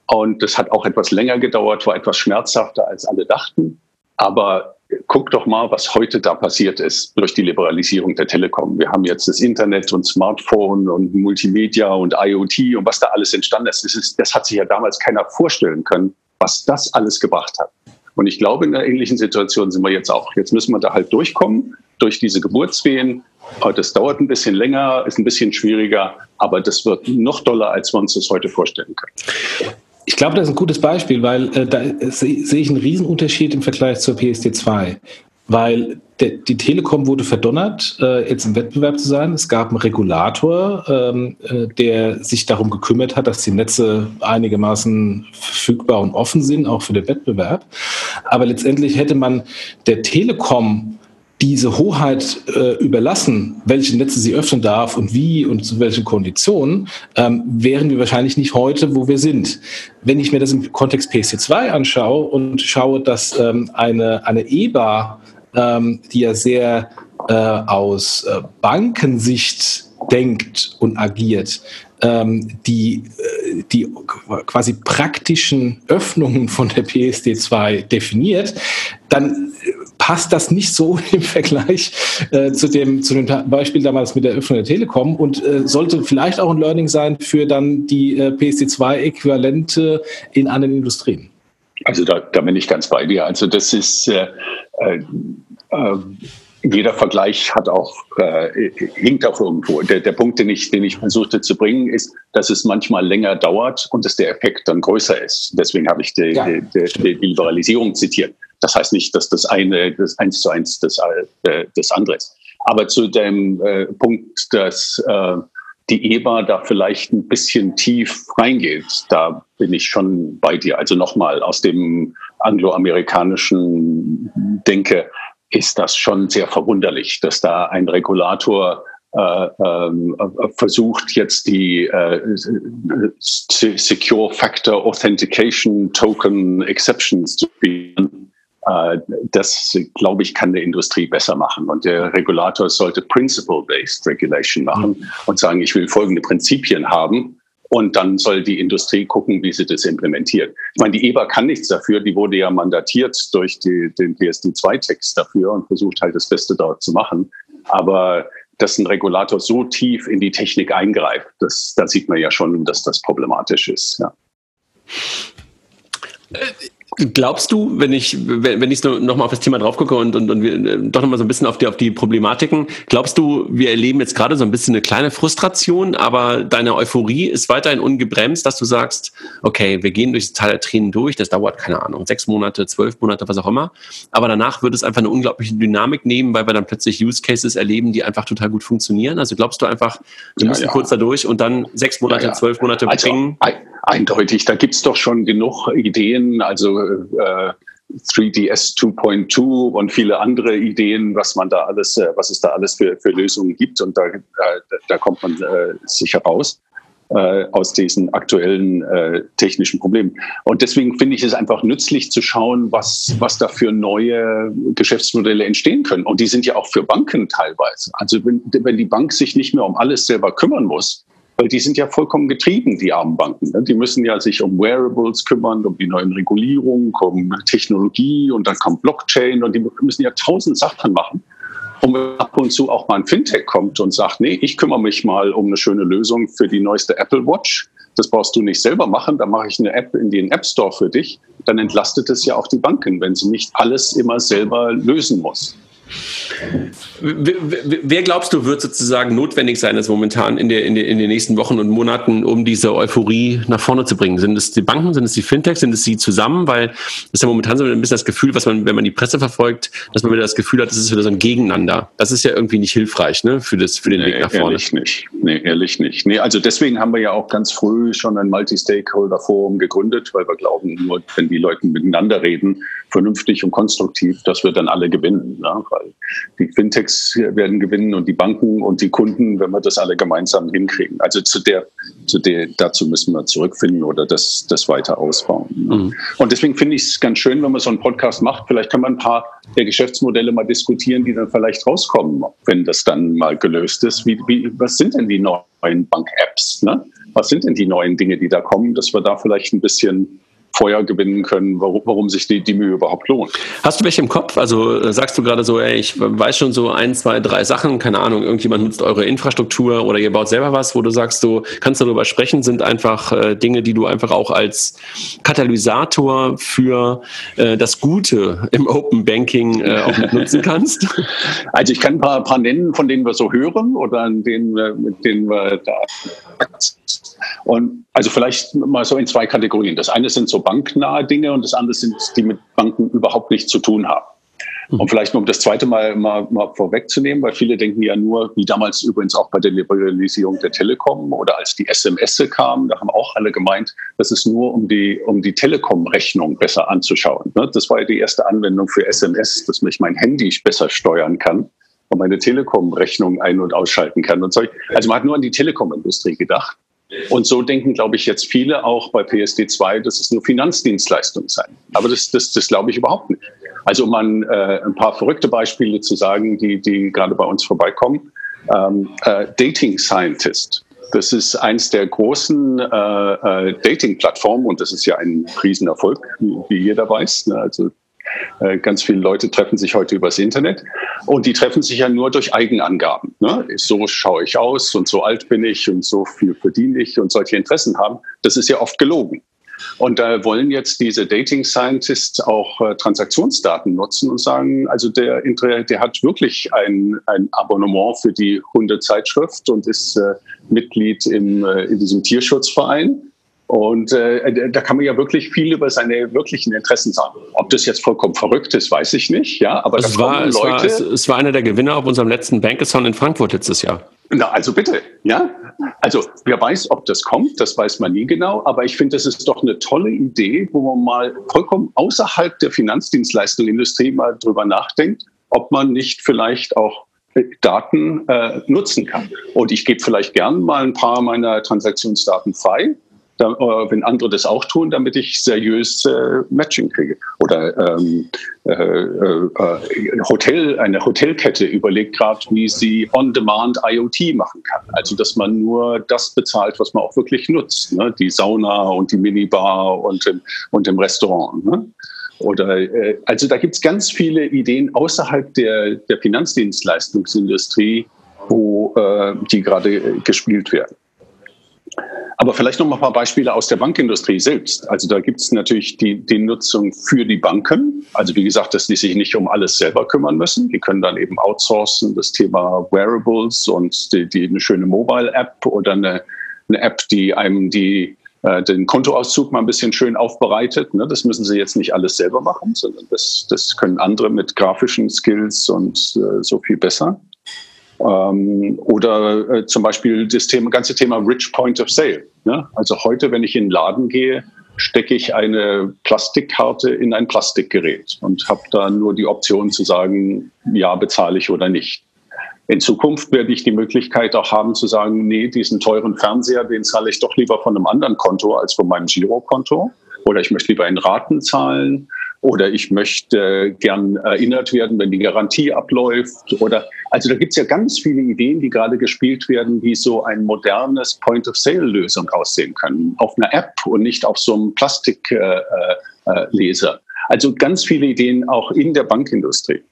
Und das hat auch etwas länger gedauert, war etwas schmerzhafter, als alle dachten. Aber guck doch mal, was heute da passiert ist durch die Liberalisierung der Telekom. Wir haben jetzt das Internet und Smartphone und Multimedia und IoT und was da alles entstanden ist. Das, ist, das hat sich ja damals keiner vorstellen können, was das alles gebracht hat. Und ich glaube, in einer ähnlichen Situation sind wir jetzt auch. Jetzt müssen wir da halt durchkommen durch diese Geburtswehen. Das dauert ein bisschen länger, ist ein bisschen schwieriger, aber das wird noch doller, als wir uns das heute vorstellen können. Ich glaube, das ist ein gutes Beispiel, weil äh, da sehe seh ich einen Riesenunterschied im Vergleich zur PSD2. Weil der, die Telekom wurde verdonnert, äh, jetzt im Wettbewerb zu sein. Es gab einen Regulator, ähm, äh, der sich darum gekümmert hat, dass die Netze einigermaßen verfügbar und offen sind, auch für den Wettbewerb. Aber letztendlich hätte man der Telekom diese Hoheit äh, überlassen, welche Netze sie öffnen darf und wie und zu welchen Konditionen, ähm, wären wir wahrscheinlich nicht heute, wo wir sind. Wenn ich mir das im Kontext PC2 anschaue und schaue, dass ähm, eine, eine EBA, ähm, die ja sehr äh, aus äh, Bankensicht denkt und agiert, ähm, die, äh, die quasi praktischen Öffnungen von der PSD2 definiert, dann passt das nicht so im Vergleich äh, zu, dem, zu dem Beispiel damals mit der Öffnung der Telekom und äh, sollte vielleicht auch ein Learning sein für dann die äh, PSD2-Äquivalente in anderen Industrien. Also da, da bin ich ganz bei dir. Also das ist äh, äh, äh jeder Vergleich hat auch, äh, hinkt auch irgendwo. Der, der Punkt, den ich, den ich versuchte zu bringen, ist, dass es manchmal länger dauert und dass der Effekt dann größer ist. Deswegen habe ich die, ja, die, die, die, Liberalisierung zitiert. Das heißt nicht, dass das eine das eins zu eins das, äh, das andere ist. Aber zu dem äh, Punkt, dass äh, die EBA da vielleicht ein bisschen tief reingeht, da bin ich schon bei dir. Also nochmal aus dem angloamerikanischen Denke ist das schon sehr verwunderlich, dass da ein Regulator äh, äh, versucht jetzt die äh, Secure Factor Authentication Token Exceptions zu spielen. Äh, das, glaube ich, kann der Industrie besser machen. Und der Regulator sollte Principle-Based Regulation machen mhm. und sagen, ich will folgende Prinzipien haben und dann soll die Industrie gucken, wie sie das implementiert. Ich meine, die EBA kann nichts dafür. Die wurde ja mandatiert durch die, den PSD2-Text dafür und versucht halt das Beste dort zu machen. Aber dass ein Regulator so tief in die Technik eingreift, das, da sieht man ja schon, dass das problematisch ist. Ja. Glaubst du, wenn ich, wenn ich noch mal auf das Thema drauf gucke und, und, und wir äh, doch noch mal so ein bisschen auf die, auf die Problematiken, glaubst du, wir erleben jetzt gerade so ein bisschen eine kleine Frustration, aber deine Euphorie ist weiterhin ungebremst, dass du sagst, okay, wir gehen durch das Teil der Tränen durch, das dauert, keine Ahnung, sechs Monate, zwölf Monate, was auch immer, aber danach wird es einfach eine unglaubliche Dynamik nehmen, weil wir dann plötzlich Use Cases erleben, die einfach total gut funktionieren. Also glaubst du einfach, wir ja, müssen ja. kurz da durch und dann sechs Monate, ja, zwölf Monate also, bringen? Eindeutig, da gibt's doch schon genug Ideen, also äh, 3DS 2.2 und viele andere Ideen, was man da alles, äh, was es da alles für, für Lösungen gibt. Und da, äh, da kommt man äh, sicher raus äh, aus diesen aktuellen äh, technischen Problemen. Und deswegen finde ich es einfach nützlich zu schauen, was, was da für neue Geschäftsmodelle entstehen können. Und die sind ja auch für Banken teilweise. Also wenn, wenn die Bank sich nicht mehr um alles selber kümmern muss, weil die sind ja vollkommen getrieben, die armen Banken. Ne? Die müssen ja sich um Wearables kümmern, um die neuen Regulierungen, um Technologie und dann kommt Blockchain und die müssen ja tausend Sachen machen. Und wenn ab und zu auch mal ein Fintech kommt und sagt, nee, ich kümmere mich mal um eine schöne Lösung für die neueste Apple Watch. Das brauchst du nicht selber machen, da mache ich eine App in den App Store für dich. Dann entlastet es ja auch die Banken, wenn sie nicht alles immer selber lösen muss. Wer glaubst du, wird sozusagen notwendig sein, das momentan in, der, in, der, in den nächsten Wochen und Monaten, um diese Euphorie nach vorne zu bringen? Sind es die Banken, sind es die Fintechs, sind es sie zusammen? Weil das ist ja momentan so ein bisschen das Gefühl, was man, wenn man die Presse verfolgt, dass man wieder das Gefühl hat, es ist wieder so ein Gegeneinander. Das ist ja irgendwie nicht hilfreich ne, für, das, für den nee, Weg nach vorne. Ehrlich nicht. Nee, ehrlich nicht. Nee, also deswegen haben wir ja auch ganz früh schon ein Multi-Stakeholder-Forum gegründet, weil wir glauben, nur wenn die Leute miteinander reden, vernünftig und konstruktiv, dass wir dann alle gewinnen. Ne? Weil die Fintechs werden gewinnen und die Banken und die Kunden, wenn wir das alle gemeinsam hinkriegen. Also zu der, zu der, dazu müssen wir zurückfinden oder das, das weiter ausbauen. Ne? Mhm. Und deswegen finde ich es ganz schön, wenn man so einen Podcast macht. Vielleicht kann man ein paar der Geschäftsmodelle mal diskutieren, die dann vielleicht rauskommen, wenn das dann mal gelöst ist. Wie, wie, was sind denn die neuen Bank-Apps? Ne? Was sind denn die neuen Dinge, die da kommen, dass wir da vielleicht ein bisschen Feuer gewinnen können, warum, warum sich die, die Mühe überhaupt lohnt. Hast du welche im Kopf? Also äh, sagst du gerade so, ey, ich weiß schon so ein, zwei, drei Sachen, keine Ahnung, irgendjemand nutzt eure Infrastruktur oder ihr baut selber was, wo du sagst, du kannst darüber sprechen, sind einfach äh, Dinge, die du einfach auch als Katalysator für äh, das Gute im Open Banking äh, auch nutzen kannst? Also ich kann ein paar, paar nennen, von denen wir so hören oder an denen, mit denen wir da und also vielleicht mal so in zwei Kategorien. Das eine sind so banknahe Dinge und das andere sind, die mit Banken überhaupt nichts zu tun haben. Und vielleicht nur um das zweite Mal, mal, mal vorwegzunehmen, weil viele denken ja nur, wie damals übrigens auch bei der Liberalisierung der Telekom oder als die SMS kamen, da haben auch alle gemeint, das ist nur um die, um die Telekom-Rechnung besser anzuschauen. Ne? Das war ja die erste Anwendung für SMS, dass mich mein Handy besser steuern kann und meine Telekom-Rechnung ein- und ausschalten kann. Und so. Also man hat nur an die Telekom-Industrie gedacht. Und so denken, glaube ich, jetzt viele auch bei PSD2, dass es nur Finanzdienstleistungen seien. Aber das, das, das glaube ich überhaupt nicht. Also um an, äh, ein paar verrückte Beispiele zu sagen, die, die gerade bei uns vorbeikommen. Ähm, äh, Dating Scientist. Das ist eins der großen äh, äh, Dating-Plattformen und das ist ja ein Riesenerfolg, wie jeder weiß. Ne? Also äh, ganz viele Leute treffen sich heute übers Internet und die treffen sich ja nur durch Eigenangaben. Ne? So schaue ich aus und so alt bin ich und so viel verdiene ich und solche Interessen haben. Das ist ja oft gelogen. Und da wollen jetzt diese Dating Scientists auch äh, Transaktionsdaten nutzen und sagen, also der, der hat wirklich ein, ein Abonnement für die Hundezeitschrift und ist äh, Mitglied im, äh, in diesem Tierschutzverein und äh, da kann man ja wirklich viel über seine wirklichen Interessen sagen. Ob das jetzt vollkommen verrückt ist, weiß ich nicht. Ja, aber es, war, es, war, es, es, war einer der Gewinner auf unserem letzten Bankathon in Frankfurt letztes Jahr. Na, also bitte, ja. Also wer weiß, ob das kommt, das weiß man nie genau. Aber ich finde, das ist doch eine tolle Idee, wo man mal vollkommen außerhalb der Finanzdienstleistungsindustrie mal drüber nachdenkt, ob man nicht vielleicht auch Daten äh, nutzen kann. Und ich gebe vielleicht gern mal ein paar meiner Transaktionsdaten frei äh, wenn andere das auch tun, damit ich seriös äh, Matching kriege. Oder ähm, äh, äh, Hotel, eine Hotelkette überlegt gerade, wie sie On-Demand IoT machen kann. Also dass man nur das bezahlt, was man auch wirklich nutzt. Ne? Die Sauna und die Minibar und im, und im Restaurant. Ne? Oder äh, also da gibt es ganz viele Ideen außerhalb der, der Finanzdienstleistungsindustrie, wo äh, die gerade gespielt werden. Aber vielleicht noch mal ein paar Beispiele aus der Bankindustrie selbst. Also da gibt es natürlich die, die Nutzung für die Banken. Also wie gesagt, dass die sich nicht um alles selber kümmern müssen. Die können dann eben outsourcen, das Thema Wearables und die, die eine schöne Mobile-App oder eine, eine App, die einem die äh, den Kontoauszug mal ein bisschen schön aufbereitet. Ne? Das müssen sie jetzt nicht alles selber machen, sondern das, das können andere mit grafischen Skills und äh, so viel besser. Ähm, oder äh, zum Beispiel das Thema, ganze Thema Rich Point of Sale. Ne? Also heute, wenn ich in den Laden gehe, stecke ich eine Plastikkarte in ein Plastikgerät und habe da nur die Option zu sagen, ja, bezahle ich oder nicht. In Zukunft werde ich die Möglichkeit auch haben zu sagen, nee, diesen teuren Fernseher, den zahle ich doch lieber von einem anderen Konto als von meinem Girokonto. Oder ich möchte lieber in Raten zahlen oder ich möchte gern erinnert werden, wenn die Garantie abläuft. Oder also da gibt es ja ganz viele Ideen, die gerade gespielt werden, wie so ein modernes Point-of-Sale-Lösung aussehen können. Auf einer App und nicht auf so einem Plastikleser. Äh, äh, also ganz viele Ideen auch in der Bankindustrie.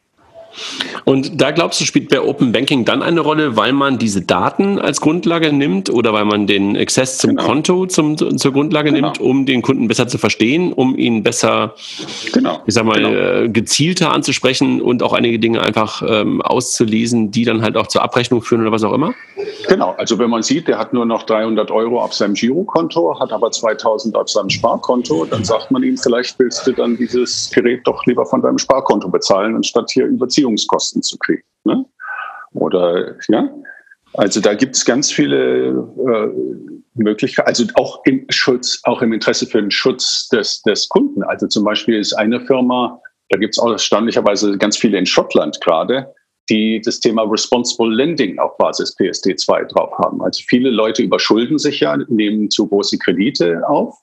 Und da glaubst du, spielt bei Open Banking dann eine Rolle, weil man diese Daten als Grundlage nimmt oder weil man den Access zum genau. Konto zum, zur Grundlage genau. nimmt, um den Kunden besser zu verstehen, um ihn besser, genau. ich sag mal, genau. Äh, gezielter anzusprechen und auch einige Dinge einfach ähm, auszulesen, die dann halt auch zur Abrechnung führen oder was auch immer? Genau, also wenn man sieht, der hat nur noch 300 Euro auf seinem Girokonto, hat aber 2000 auf seinem Sparkonto, dann sagt man ihm, vielleicht willst du dann dieses Gerät doch lieber von deinem Sparkonto bezahlen, anstatt hier Überziehungskosten zu kriegen. Ne? Oder ja, also da gibt es ganz viele äh, Möglichkeiten, also auch im Schutz, auch im Interesse für den Schutz des, des Kunden. Also zum Beispiel ist eine Firma, da gibt es auch erstaunlicherweise ganz viele in Schottland gerade, die das Thema Responsible Lending auf Basis PSD2 drauf haben. Also viele Leute überschulden sich ja, nehmen zu große Kredite auf.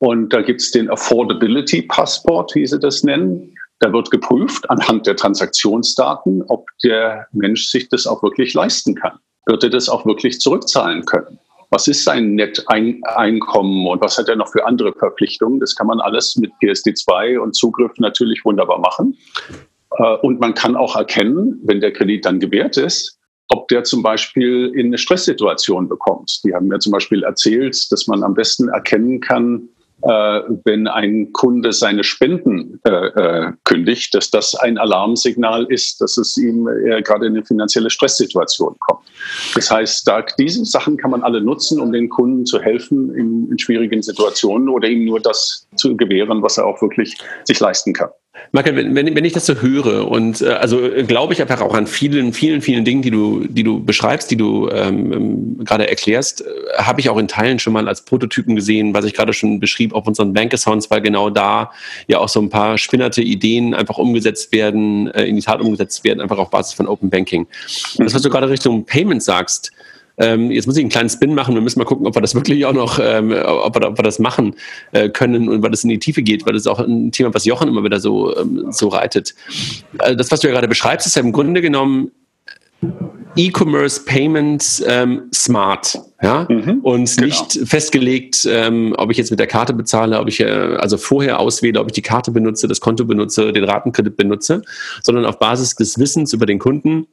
Und da gibt es den Affordability Passport, wie sie das nennen. Da wird geprüft anhand der Transaktionsdaten, ob der Mensch sich das auch wirklich leisten kann. Wird er das auch wirklich zurückzahlen können? was ist sein Netteinkommen und was hat er noch für andere Verpflichtungen. Das kann man alles mit PSD2 und Zugriff natürlich wunderbar machen. Äh, und man kann auch erkennen, wenn der Kredit dann gewährt ist, ob der zum Beispiel in eine Stresssituation bekommt. Die haben mir zum Beispiel erzählt, dass man am besten erkennen kann, wenn ein Kunde seine Spenden äh, äh, kündigt, dass das ein Alarmsignal ist, dass es ihm äh, gerade in eine finanzielle Stresssituation kommt. Das heißt, da, diese Sachen kann man alle nutzen, um den Kunden zu helfen in, in schwierigen Situationen oder ihm nur das zu gewähren, was er auch wirklich sich leisten kann. Michael, wenn, wenn ich das so höre und äh, also äh, glaube ich einfach auch an vielen, vielen, vielen Dingen, die du, die du beschreibst, die du ähm, ähm gerade erklärst, äh, habe ich auch in Teilen schon mal als Prototypen gesehen, was ich gerade schon beschrieb auf unseren Bank-Accounts, weil genau da ja auch so ein paar spinnerte Ideen einfach umgesetzt werden, äh, in die Tat umgesetzt werden, einfach auf Basis von Open Banking. Das, was du gerade Richtung Payment sagst, ähm, jetzt muss ich einen kleinen Spin machen. Wir müssen mal gucken, ob wir das wirklich auch noch, ähm, ob, wir, ob wir das machen äh, können und weil das in die Tiefe geht, weil das ist auch ein Thema, was Jochen immer wieder so, ähm, so reitet. Also das, was du ja gerade beschreibst, ist ja im Grunde genommen E-Commerce Payments ähm, smart, ja, mhm, und genau. nicht festgelegt, ähm, ob ich jetzt mit der Karte bezahle, ob ich äh, also vorher auswähle, ob ich die Karte benutze, das Konto benutze, den Ratenkredit benutze, sondern auf Basis des Wissens über den Kunden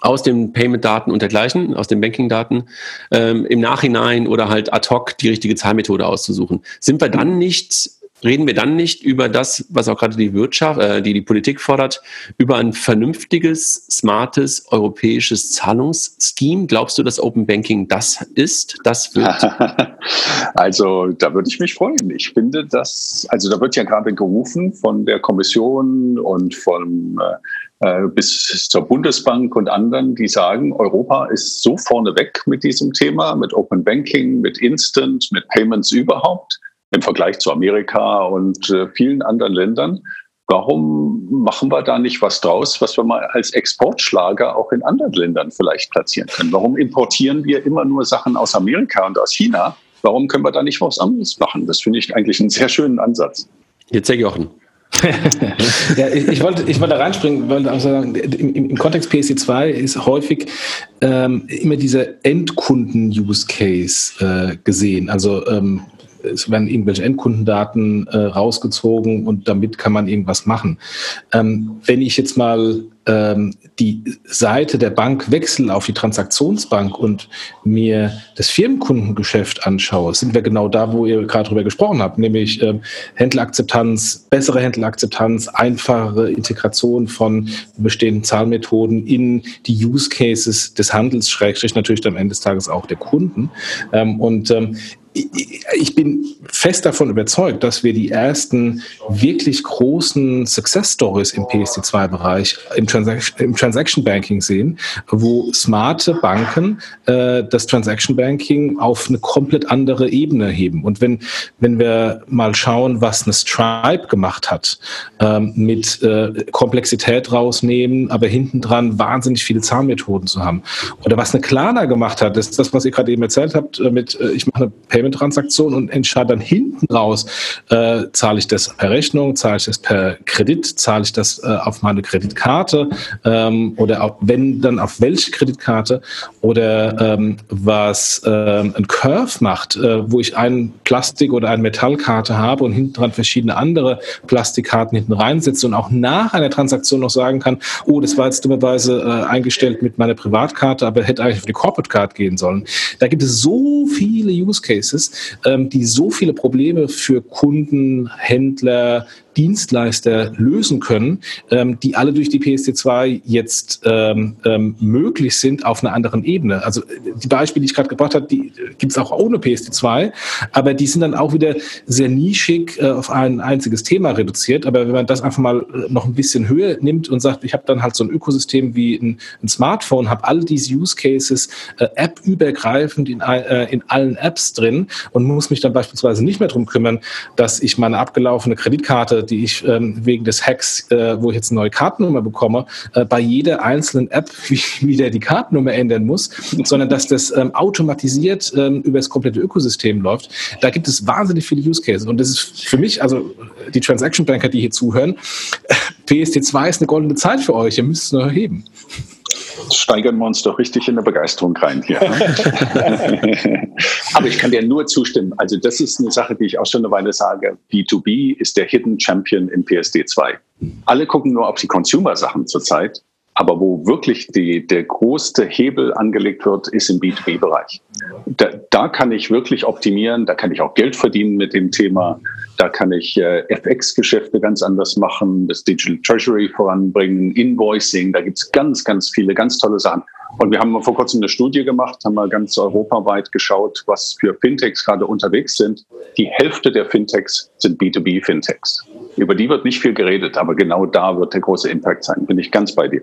aus den Payment-Daten und dergleichen, aus den Banking-Daten, ähm, im Nachhinein oder halt ad hoc die richtige Zahlmethode auszusuchen. Sind wir dann nicht, reden wir dann nicht über das, was auch gerade die Wirtschaft, äh, die die Politik fordert, über ein vernünftiges, smartes europäisches Zahlungsscheme? Glaubst du, dass Open Banking das ist? Das wird? also da würde ich mich freuen. Ich finde, dass, also da wird ja gerade gerufen von der Kommission und vom äh, äh, bis zur Bundesbank und anderen, die sagen, Europa ist so vorneweg mit diesem Thema, mit Open Banking, mit Instant, mit Payments überhaupt im Vergleich zu Amerika und äh, vielen anderen Ländern. Warum machen wir da nicht was draus, was wir mal als Exportschlager auch in anderen Ländern vielleicht platzieren können? Warum importieren wir immer nur Sachen aus Amerika und aus China? Warum können wir da nicht was anderes machen? Das finde ich eigentlich einen sehr schönen Ansatz. Jetzt Herr Jochen. ja, ich, ich, wollte, ich wollte da reinspringen, weil sagen, im, im Kontext PSD2 ist häufig ähm, immer dieser Endkunden-Use-Case äh, gesehen. Also ähm, es werden irgendwelche Endkundendaten äh, rausgezogen und damit kann man irgendwas machen. Ähm, wenn ich jetzt mal ähm, die Seite der Bank wechsle auf die Transaktionsbank und mir das Firmenkundengeschäft anschaue, sind wir genau da, wo ihr gerade drüber gesprochen habt, nämlich ähm, Händlerakzeptanz, bessere Händlerakzeptanz, einfachere Integration von bestehenden Zahlmethoden in die Use Cases des Handels, Schrägstrich natürlich am Ende des Tages auch der Kunden. Ähm, und ähm, ich bin fest davon überzeugt, dass wir die ersten wirklich großen Success Stories im PSD2-Bereich im, Transaction, im Transaction Banking sehen, wo smarte Banken äh, das Transaction Banking auf eine komplett andere Ebene heben. Und wenn, wenn wir mal schauen, was eine Stripe gemacht hat, ähm, mit äh, Komplexität rausnehmen, aber hinten dran wahnsinnig viele Zahlmethoden zu haben. Oder was eine Klarna gemacht hat, das ist das, was ihr gerade eben erzählt habt, äh, mit äh, ich mache eine Payment-Transaktion und entscheide dann hinten raus, äh, zahle ich das per Rechnung, zahle ich das per Kredit, zahle ich das äh, auf meine Kreditkarte ähm, oder auch, wenn dann auf welche Kreditkarte oder ähm, was ähm, ein Curve macht, äh, wo ich ein Plastik- oder eine Metallkarte habe und hinten dran verschiedene andere Plastikkarten hinten reinsetze und auch nach einer Transaktion noch sagen kann, oh, das war jetzt dummerweise äh, eingestellt mit meiner Privatkarte, aber hätte eigentlich auf die Corporate Card gehen sollen. Da gibt es so viele Use Cases Cases, ähm, die so viele Probleme für Kunden, Händler, Dienstleister lösen können, ähm, die alle durch die PSD2 jetzt ähm, ähm, möglich sind auf einer anderen Ebene. Also die Beispiele, die ich gerade gebracht habe, die gibt es auch ohne PSD2, aber die sind dann auch wieder sehr nischig äh, auf ein einziges Thema reduziert. Aber wenn man das einfach mal äh, noch ein bisschen höher nimmt und sagt, ich habe dann halt so ein Ökosystem wie ein, ein Smartphone, habe all diese Use Cases äh, App-übergreifend in, äh, in allen Apps drin und muss mich dann beispielsweise nicht mehr darum kümmern, dass ich meine abgelaufene Kreditkarte die ich ähm, wegen des Hacks, äh, wo ich jetzt eine neue Kartennummer bekomme, äh, bei jeder einzelnen App wieder die Kartennummer ändern muss, sondern dass das ähm, automatisiert ähm, über das komplette Ökosystem läuft. Da gibt es wahnsinnig viele Use Cases und das ist für mich, also die Transaction Banker, die hier zuhören, PSD2 ist eine goldene Zeit für euch, ihr müsst es nur erheben. Steigern wir uns doch richtig in der Begeisterung rein hier. Ne? Aber ich kann dir nur zustimmen. Also das ist eine Sache, die ich auch schon eine Weile sage. B2B ist der Hidden Champion in PSD2. Alle gucken nur auf die Consumer-Sachen zurzeit. Aber wo wirklich die, der größte Hebel angelegt wird, ist im B2B-Bereich. Da, da, kann ich wirklich optimieren, da kann ich auch Geld verdienen mit dem Thema, da kann ich äh, FX-Geschäfte ganz anders machen, das Digital Treasury voranbringen, Invoicing, da gibt's ganz, ganz viele, ganz tolle Sachen. Und wir haben vor kurzem eine Studie gemacht, haben mal ganz europaweit geschaut, was für Fintechs gerade unterwegs sind. Die Hälfte der Fintechs sind B2B-Fintechs. Über die wird nicht viel geredet, aber genau da wird der große Impact sein, bin ich ganz bei dir.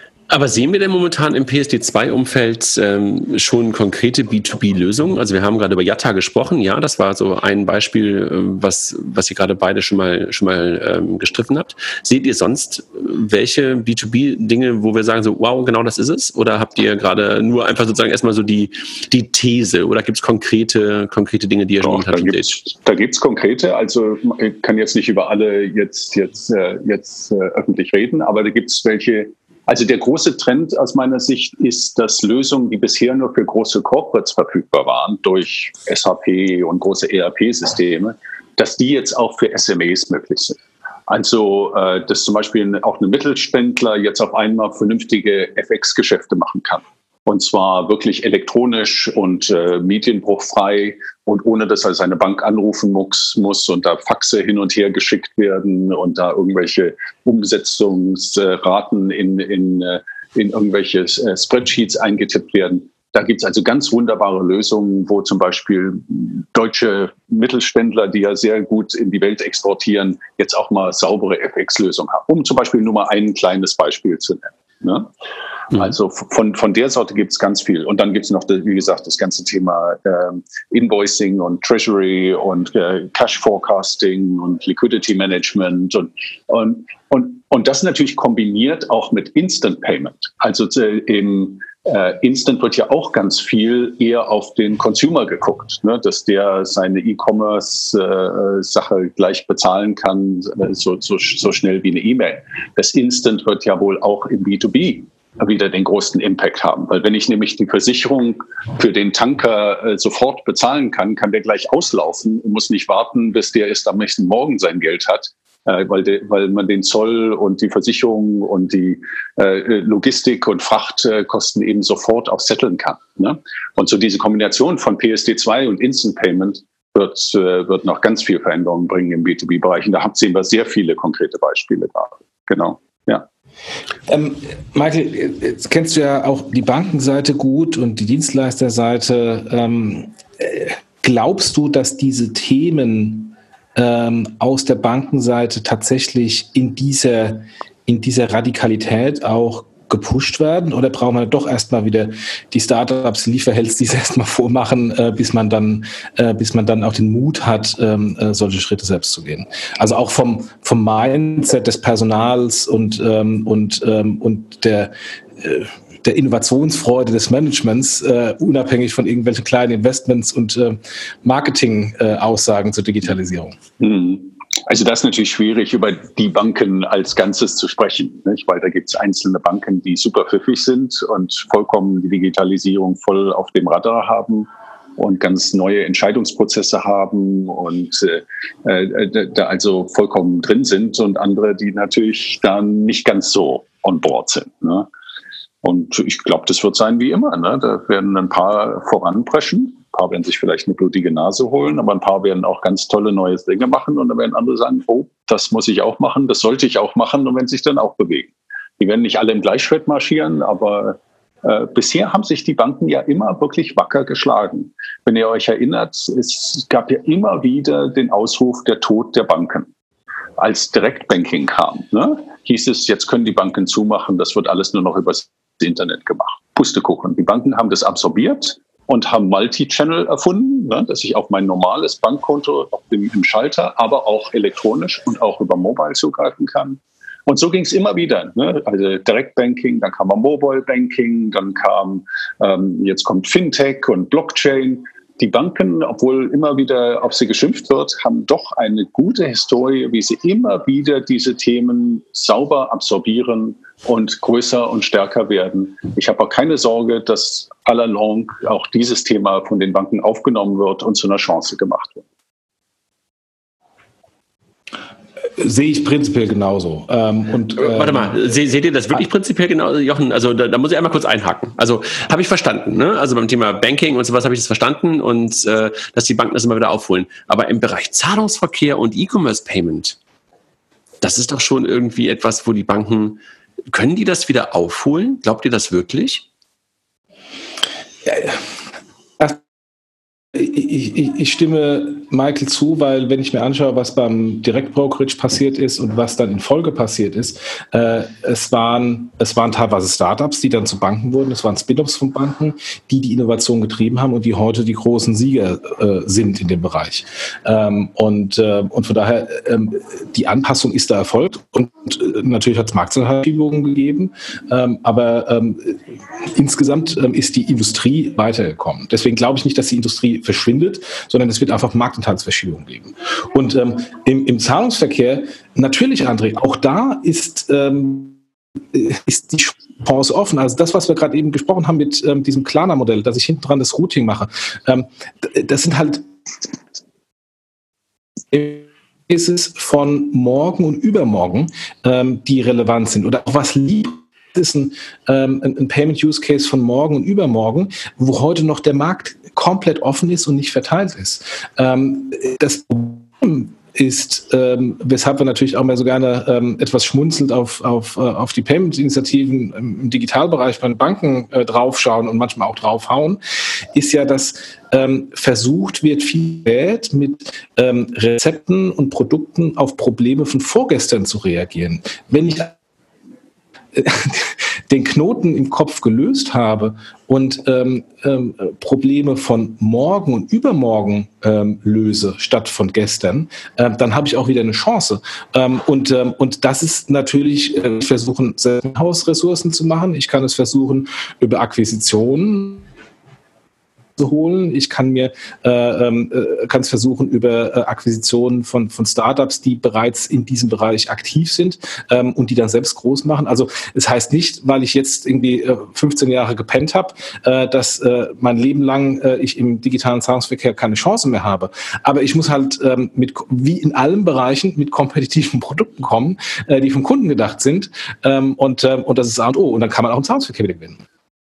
Aber sehen wir denn momentan im PSD2-Umfeld ähm, schon konkrete B2B-Lösungen? Also wir haben gerade über Yatta gesprochen, ja, das war so ein Beispiel, äh, was, was ihr gerade beide schon mal, schon mal ähm, gestriffen habt. Seht ihr sonst äh, welche B2B-Dinge, wo wir sagen so, wow, genau das ist es? Oder habt ihr gerade nur einfach sozusagen erstmal so die, die These oder gibt es konkrete, konkrete Dinge, die ihr schon momentan da seht? Da gibt es konkrete, also ich kann jetzt nicht über alle jetzt, jetzt, äh, jetzt öffentlich reden, aber da gibt es welche, also der große Trend aus meiner Sicht ist, dass Lösungen, die bisher nur für große Corporates verfügbar waren, durch SAP und große ERP-Systeme, dass die jetzt auch für SMEs möglich sind. Also, äh, dass zum Beispiel auch ein Mittelständler jetzt auf einmal vernünftige FX-Geschäfte machen kann. Und zwar wirklich elektronisch und äh, medienbruchfrei und ohne dass er seine Bank anrufen muss, muss und da Faxe hin und her geschickt werden und da irgendwelche Umsetzungsraten in, in, äh, in irgendwelche äh, Spreadsheets eingetippt werden. Da gibt es also ganz wunderbare Lösungen, wo zum Beispiel deutsche Mittelständler, die ja sehr gut in die Welt exportieren, jetzt auch mal saubere FX-Lösungen haben. Um zum Beispiel nur mal ein kleines Beispiel zu nennen. Ne? Mhm. Also von, von der Sorte gibt es ganz viel. Und dann gibt es noch, wie gesagt, das ganze Thema äh, Invoicing und Treasury und äh, Cash Forecasting und Liquidity Management und, und, und, und das natürlich kombiniert auch mit Instant Payment. Also im äh, Instant wird ja auch ganz viel eher auf den Consumer geguckt, ne? dass der seine E-Commerce-Sache äh, gleich bezahlen kann, äh, so, so, so schnell wie eine E-Mail. Das Instant wird ja wohl auch im B2B wieder den großen Impact haben. Weil wenn ich nämlich die Versicherung für den Tanker äh, sofort bezahlen kann, kann der gleich auslaufen und muss nicht warten, bis der erst am nächsten Morgen sein Geld hat, äh, weil, de, weil man den Zoll und die Versicherung und die äh, Logistik und Frachtkosten eben sofort auch setteln kann. Ne? Und so diese Kombination von PSD2 und Instant Payment wird, äh, wird noch ganz viel Veränderungen bringen im B2B-Bereich. Und da sehen wir sehr viele konkrete Beispiele gerade. Genau, ja. Ähm, Michael, jetzt kennst du ja auch die Bankenseite gut und die Dienstleisterseite. Ähm, äh, glaubst du, dass diese Themen ähm, aus der Bankenseite tatsächlich in dieser, in dieser Radikalität auch gepusht werden oder brauchen wir doch erstmal wieder die Startups, Lieferhelds, die es erstmal vormachen, äh, bis man dann, äh, bis man dann auch den Mut hat, ähm, äh, solche Schritte selbst zu gehen. Also auch vom, vom Mindset des Personals und, ähm, und, ähm, und der, äh, der Innovationsfreude des Managements, äh, unabhängig von irgendwelchen kleinen Investments und äh, Marketing-Aussagen zur Digitalisierung. Mhm. Also das ist natürlich schwierig, über die Banken als Ganzes zu sprechen, nicht? weil da gibt es einzelne Banken, die super pfiffig sind und vollkommen die Digitalisierung voll auf dem Radar haben und ganz neue Entscheidungsprozesse haben und äh, äh, da also vollkommen drin sind und andere, die natürlich dann nicht ganz so on board sind. Ne? Und ich glaube, das wird sein wie immer. Ne? Da werden ein paar voranpreschen ein paar werden sich vielleicht eine blutige Nase holen, aber ein paar werden auch ganz tolle neue Dinge machen und dann werden andere sagen, oh, das muss ich auch machen, das sollte ich auch machen und wenn sich dann auch bewegen. Die werden nicht alle im Gleichschritt marschieren, aber äh, bisher haben sich die Banken ja immer wirklich wacker geschlagen. Wenn ihr euch erinnert, es gab ja immer wieder den Ausruf der Tod der Banken. Als Direktbanking kam, ne, hieß es, jetzt können die Banken zumachen, das wird alles nur noch übers Internet gemacht. Pustekuchen. Die Banken haben das absorbiert und haben Multi-Channel erfunden, ne, dass ich auf mein normales Bankkonto dem, im Schalter, aber auch elektronisch und auch über Mobile zugreifen kann. Und so ging es immer wieder. Ne? Also Direktbanking, dann kam Mobile Banking, dann kam, ähm, jetzt kommt Fintech und Blockchain. die Banken, obwohl immer wieder auf sie geschimpft wird, haben doch eine gute Historie, wie sie immer wieder diese Themen sauber absorbieren und größer und stärker werden. Ich habe auch keine Sorge, dass allalong auch dieses Thema von den Banken aufgenommen wird und zu einer Chance gemacht wird. Sehe ich prinzipiell genauso. Ähm, und, äh, Warte mal, se, seht ihr das wirklich prinzipiell genauso, Jochen? Also da, da muss ich einmal kurz einhaken. Also habe ich verstanden. Ne? Also beim Thema Banking und sowas habe ich das verstanden und äh, dass die Banken das immer wieder aufholen. Aber im Bereich Zahlungsverkehr und E-Commerce-Payment, das ist doch schon irgendwie etwas, wo die Banken, können die das wieder aufholen? Glaubt ihr das wirklich? Ja, ich, ich, ich, stimme Michael zu, weil wenn ich mir anschaue, was beim Direktbrokerage passiert ist und was dann in Folge passiert ist, äh, es, waren, es waren teilweise Startups, die dann zu Banken wurden, es waren Spin-offs von Banken, die die Innovation getrieben haben und die heute die großen Sieger äh, sind in dem Bereich. Ähm, und, äh, und von daher, ähm, die Anpassung ist da erfolgt und äh, natürlich hat es Marktverschiebungen gegeben, ähm, aber ähm, insgesamt ähm, ist die Industrie weitergekommen. Deswegen glaube ich nicht, dass die Industrie verschwindet, sondern es wird einfach Marktanteilsverschiebung geben. Und ähm, im, im, Zahlungsverkehr, natürlich, André, auch da ist, ähm, ist die Chance offen. Also das, was wir gerade eben gesprochen haben mit ähm, diesem Klarna-Modell, dass ich hinten dran das Routing mache, ähm, das sind halt ist es von morgen und übermorgen, ähm, die relevant sind. Oder auch was lieb ist ein, ähm, ein Payment-Use-Case von morgen und übermorgen, wo heute noch der Markt komplett offen ist und nicht verteilt ist. Ähm, das Problem ist, ähm, weshalb wir natürlich auch mal so gerne ähm, etwas schmunzelnd auf, auf, äh, auf die Payment-Initiativen im Digitalbereich bei den Banken äh, draufschauen und manchmal auch draufhauen, ist ja, dass ähm, versucht wird, viel Geld mit ähm, Rezepten und Produkten auf Probleme von vorgestern zu reagieren. Wenn ich den Knoten im Kopf gelöst habe und ähm, ähm, Probleme von morgen und übermorgen ähm, löse statt von gestern, ähm, dann habe ich auch wieder eine Chance. Ähm, und, ähm, und das ist natürlich, äh, versuchen, Hausressourcen zu machen. Ich kann es versuchen über Akquisitionen holen. Ich kann mir äh, ähm, äh, kann versuchen über äh, Akquisitionen von, von Startups, die bereits in diesem Bereich aktiv sind ähm, und die dann selbst groß machen. Also es heißt nicht, weil ich jetzt irgendwie äh, 15 Jahre gepennt habe, äh, dass äh, mein Leben lang äh, ich im digitalen Zahlungsverkehr keine Chance mehr habe. Aber ich muss halt ähm, mit wie in allen Bereichen mit kompetitiven Produkten kommen, äh, die vom Kunden gedacht sind. Ähm, und, äh, und das ist A und O. Und dann kann man auch im Zahlungsverkehr wieder gewinnen.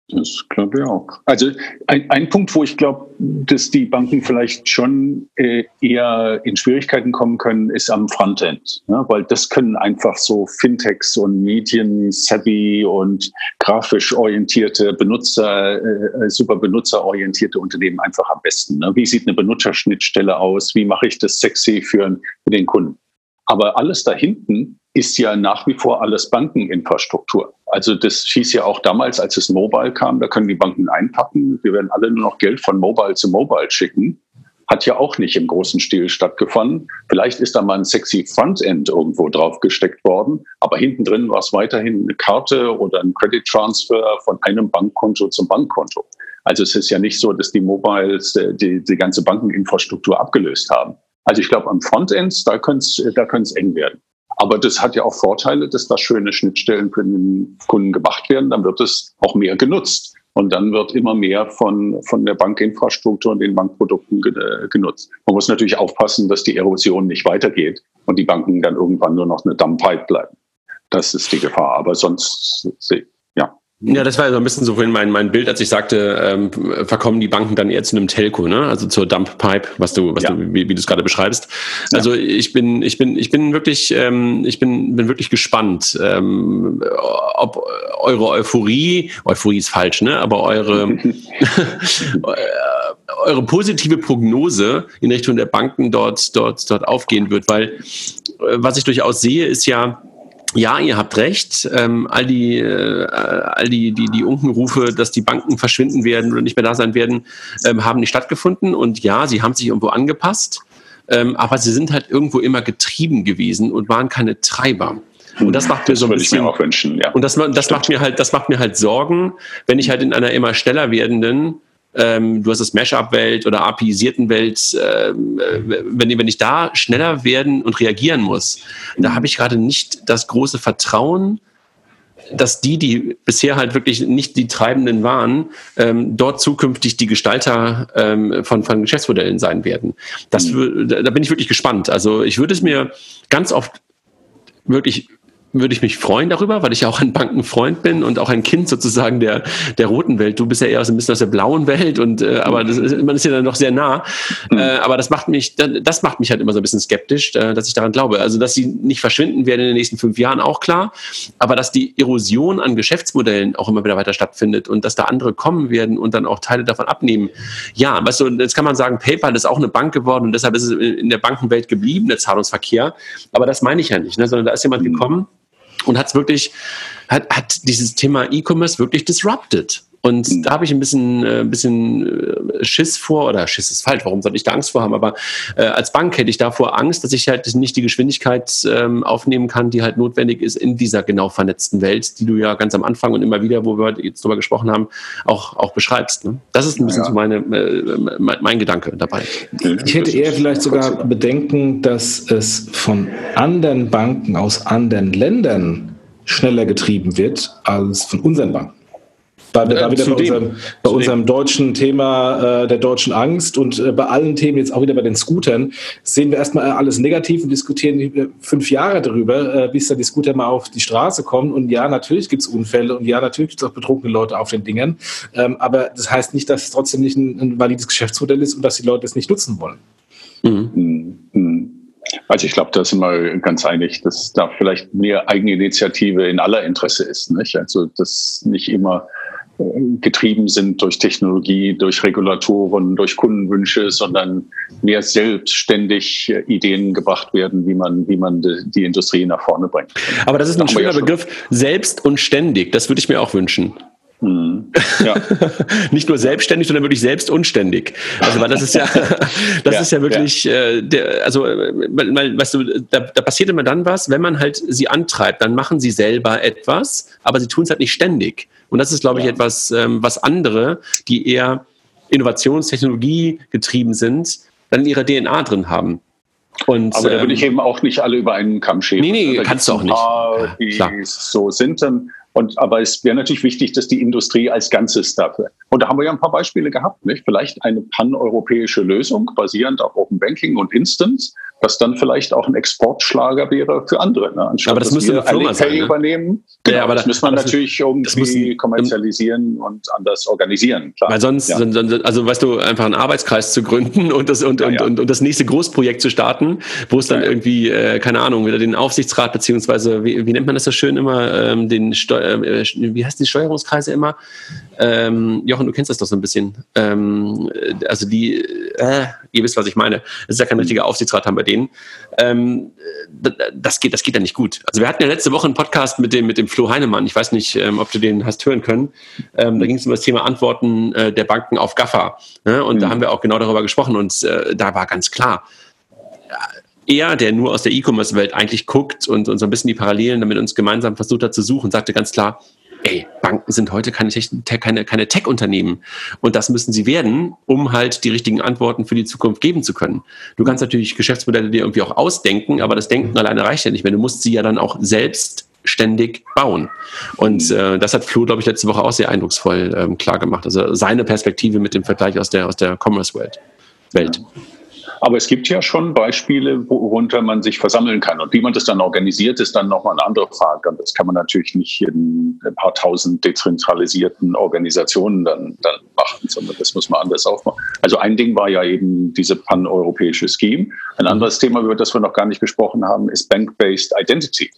Das glaube ich auch. Also ein, ein Punkt, wo ich glaube, dass die Banken vielleicht schon äh, eher in Schwierigkeiten kommen können, ist am Frontend. Ne? Weil das können einfach so Fintechs und Medien-savvy und grafisch orientierte Benutzer, äh, super benutzerorientierte Unternehmen einfach am besten. Ne? Wie sieht eine Benutzerschnittstelle aus? Wie mache ich das sexy für, für den Kunden? Aber alles da hinten ist ja nach wie vor alles Bankeninfrastruktur. Also das hieß ja auch damals, als es Mobile kam, da können die Banken einpacken, wir werden alle nur noch Geld von Mobile zu Mobile schicken. Hat ja auch nicht im großen Stil stattgefunden. Vielleicht ist da mal ein sexy Frontend irgendwo drauf gesteckt worden, aber hinten drin war es weiterhin eine Karte oder ein Credit Transfer von einem Bankkonto zum Bankkonto. Also es ist ja nicht so, dass die Mobiles äh, die, die ganze Bankeninfrastruktur abgelöst haben. Also ich glaube, am Frontend, da könnte es da eng werden. Aber das hat ja auch Vorteile, dass da schöne Schnittstellen für den Kunden gemacht werden. Dann wird es auch mehr genutzt. Und dann wird immer mehr von, von der Bankinfrastruktur und den Bankprodukten genutzt. Man muss natürlich aufpassen, dass die Erosion nicht weitergeht und die Banken dann irgendwann nur noch eine Dummpipe bleiben. Das ist die Gefahr. Aber sonst, ja. Das war so ein bisschen so vorhin mein, mein Bild, als ich sagte, ähm, verkommen die Banken dann eher zu einem Telco, ne? Also zur Dump Pipe, was du, was ja. du, wie, wie du es gerade beschreibst. Also ja. ich bin, ich bin, ich bin wirklich, ähm, ich bin, bin wirklich gespannt, ähm, ob eure Euphorie, Euphorie ist falsch, ne? Aber eure eure positive Prognose in Richtung der Banken dort, dort, dort aufgehen wird, weil äh, was ich durchaus sehe, ist ja, ja, ihr habt recht. Ähm, all die, äh, all die, die, die Unkenrufe, dass die Banken verschwinden werden oder nicht mehr da sein werden, ähm, haben nicht stattgefunden. Und ja, sie haben sich irgendwo angepasst. Ähm, aber sie sind halt irgendwo immer getrieben gewesen und waren keine Treiber. Und das macht mir so ein bisschen. Ich mir auch wünschen, ja. Und das, das macht mir halt, das macht mir halt Sorgen, wenn ich halt in einer immer schneller werdenden ähm, du hast das Mashup-Welt oder API-isierten Welt, ähm, äh, wenn, wenn ich da schneller werden und reagieren muss, da habe ich gerade nicht das große Vertrauen, dass die, die bisher halt wirklich nicht die Treibenden waren, ähm, dort zukünftig die Gestalter ähm, von, von Geschäftsmodellen sein werden. Das, mhm. da bin ich wirklich gespannt. Also ich würde es mir ganz oft wirklich würde ich mich freuen darüber, weil ich ja auch ein Bankenfreund bin und auch ein Kind sozusagen der, der roten Welt. Du bist ja eher so ein bisschen aus der blauen Welt und äh, aber das ist, man ist ja dann noch sehr nah. Mhm. Äh, aber das macht mich, das macht mich halt immer so ein bisschen skeptisch, äh, dass ich daran glaube. Also dass sie nicht verschwinden werden in den nächsten fünf Jahren, auch klar. Aber dass die Erosion an Geschäftsmodellen auch immer wieder weiter stattfindet und dass da andere kommen werden und dann auch Teile davon abnehmen. Ja, weißt du, jetzt kann man sagen, PayPal ist auch eine Bank geworden und deshalb ist es in der Bankenwelt geblieben, der Zahlungsverkehr. Aber das meine ich ja nicht, ne? sondern da ist jemand mhm. gekommen, und hat es wirklich, hat, hat dieses Thema E-Commerce wirklich disrupted. Und mhm. da habe ich ein bisschen, äh, ein bisschen äh, Schiss vor, oder Schiss ist falsch, warum sollte ich da Angst vor haben? Aber äh, als Bank hätte ich davor Angst, dass ich halt nicht die Geschwindigkeit ähm, aufnehmen kann, die halt notwendig ist in dieser genau vernetzten Welt, die du ja ganz am Anfang und immer wieder, wo wir jetzt drüber gesprochen haben, auch, auch beschreibst. Ne? Das ist ein bisschen ja. so meine, äh, mein, mein Gedanke dabei. Ich hätte eher vielleicht sogar Bedenken, dass es von anderen Banken aus anderen Ländern schneller getrieben wird als von unseren Banken. Bei, da wieder bei, unserem, bei unserem, deutschen Thema äh, der deutschen Angst und äh, bei allen Themen, jetzt auch wieder bei den Scootern, sehen wir erstmal alles negativ und diskutieren fünf Jahre darüber, äh, bis dann die Scooter mal auf die Straße kommen. Und ja, natürlich gibt es Unfälle und ja, natürlich gibt es auch betrunkene Leute auf den Dingern. Ähm, aber das heißt nicht, dass es trotzdem nicht ein, ein valides Geschäftsmodell ist und dass die Leute es nicht nutzen wollen. Mhm. Mhm. mhm. Also ich glaube, da sind wir ganz einig, dass da vielleicht mehr Eigeninitiative in aller Interesse ist. Nicht? Also dass nicht immer getrieben sind durch Technologie, durch Regulatoren, durch Kundenwünsche, sondern mehr selbstständig Ideen gebracht werden, wie man, wie man die Industrie nach vorne bringt. Aber das ist ein schöner ja Begriff, selbst und ständig. Das würde ich mir auch wünschen. Mhm. Ja. Nicht nur selbstständig, sondern wirklich selbst unständig. Also weil das ist ja, das ja, ist ja wirklich, ja. Äh, der, also weil, weißt du, da, da passiert immer dann was, wenn man halt sie antreibt, dann machen sie selber etwas, aber sie tun es halt nicht ständig. Und das ist, glaube ich, etwas, ähm, was andere, die eher Innovationstechnologie getrieben sind, dann in ihrer DNA drin haben. Und, aber da würde ich ähm, eben auch nicht alle über einen Kamm scheren. Nee, nee, da kannst du auch paar, nicht. Die so sind dann und, aber es wäre natürlich wichtig, dass die Industrie als Ganzes dafür. Und da haben wir ja ein paar Beispiele gehabt, nicht? Vielleicht eine paneuropäische Lösung basierend auf Open Banking und Instance, was dann vielleicht auch ein Exportschlager wäre für andere. Ne? Anstatt, aber das müsste eine Firma sein, ne? übernehmen. Genau, ja, aber das, das muss man natürlich irgendwie müssen, kommerzialisieren und anders organisieren. Klar. Weil sonst, ja. also weißt du, einfach einen Arbeitskreis zu gründen und das, und, ja, und, und, und, das nächste Großprojekt zu starten, wo es dann irgendwie, äh, keine Ahnung, wieder den Aufsichtsrat, beziehungsweise, wie, wie nennt man das so schön immer, ähm, den Steu äh, wie heißt die Steuerungskreise immer? Ähm, Jochen, du kennst das doch so ein bisschen. Ähm, also die, äh, ihr wisst, was ich meine. Es ist ja kein richtiger Aufsichtsrat haben wir denen. Ähm, das geht, das geht ja nicht gut. Also wir hatten ja letzte Woche einen Podcast mit dem, mit dem Flo Heinemann. Ich weiß nicht, ähm, ob du den hast hören können. Ähm, da ging es um das Thema Antworten äh, der Banken auf GAFA. Ne? Und mhm. da haben wir auch genau darüber gesprochen. Und äh, da war ganz klar, er, der nur aus der E-Commerce-Welt eigentlich guckt und, und so ein bisschen die Parallelen damit uns gemeinsam versucht hat zu suchen, sagte ganz klar, ey, Banken sind heute keine, keine, keine Tech-Unternehmen. Und das müssen sie werden, um halt die richtigen Antworten für die Zukunft geben zu können. Du kannst natürlich Geschäftsmodelle dir irgendwie auch ausdenken, aber das Denken alleine reicht ja nicht mehr. Du musst sie ja dann auch selbst ständig bauen. Und äh, das hat Flo, glaube ich, letzte Woche auch sehr eindrucksvoll ähm, klar gemacht. Also seine Perspektive mit dem Vergleich aus der, aus der Commerce-Welt. Welt. Ja. Aber es gibt ja schon Beispiele, worunter man sich versammeln kann. Und wie man das dann organisiert, ist dann nochmal eine andere Frage. Und das kann man natürlich nicht in ein paar tausend dezentralisierten Organisationen dann, dann machen, sondern das muss man anders aufmachen. Also ein Ding war ja eben diese pan-europäische Scheme. Ein anderes Thema, über das wir noch gar nicht gesprochen haben, ist Bank-Based Identity.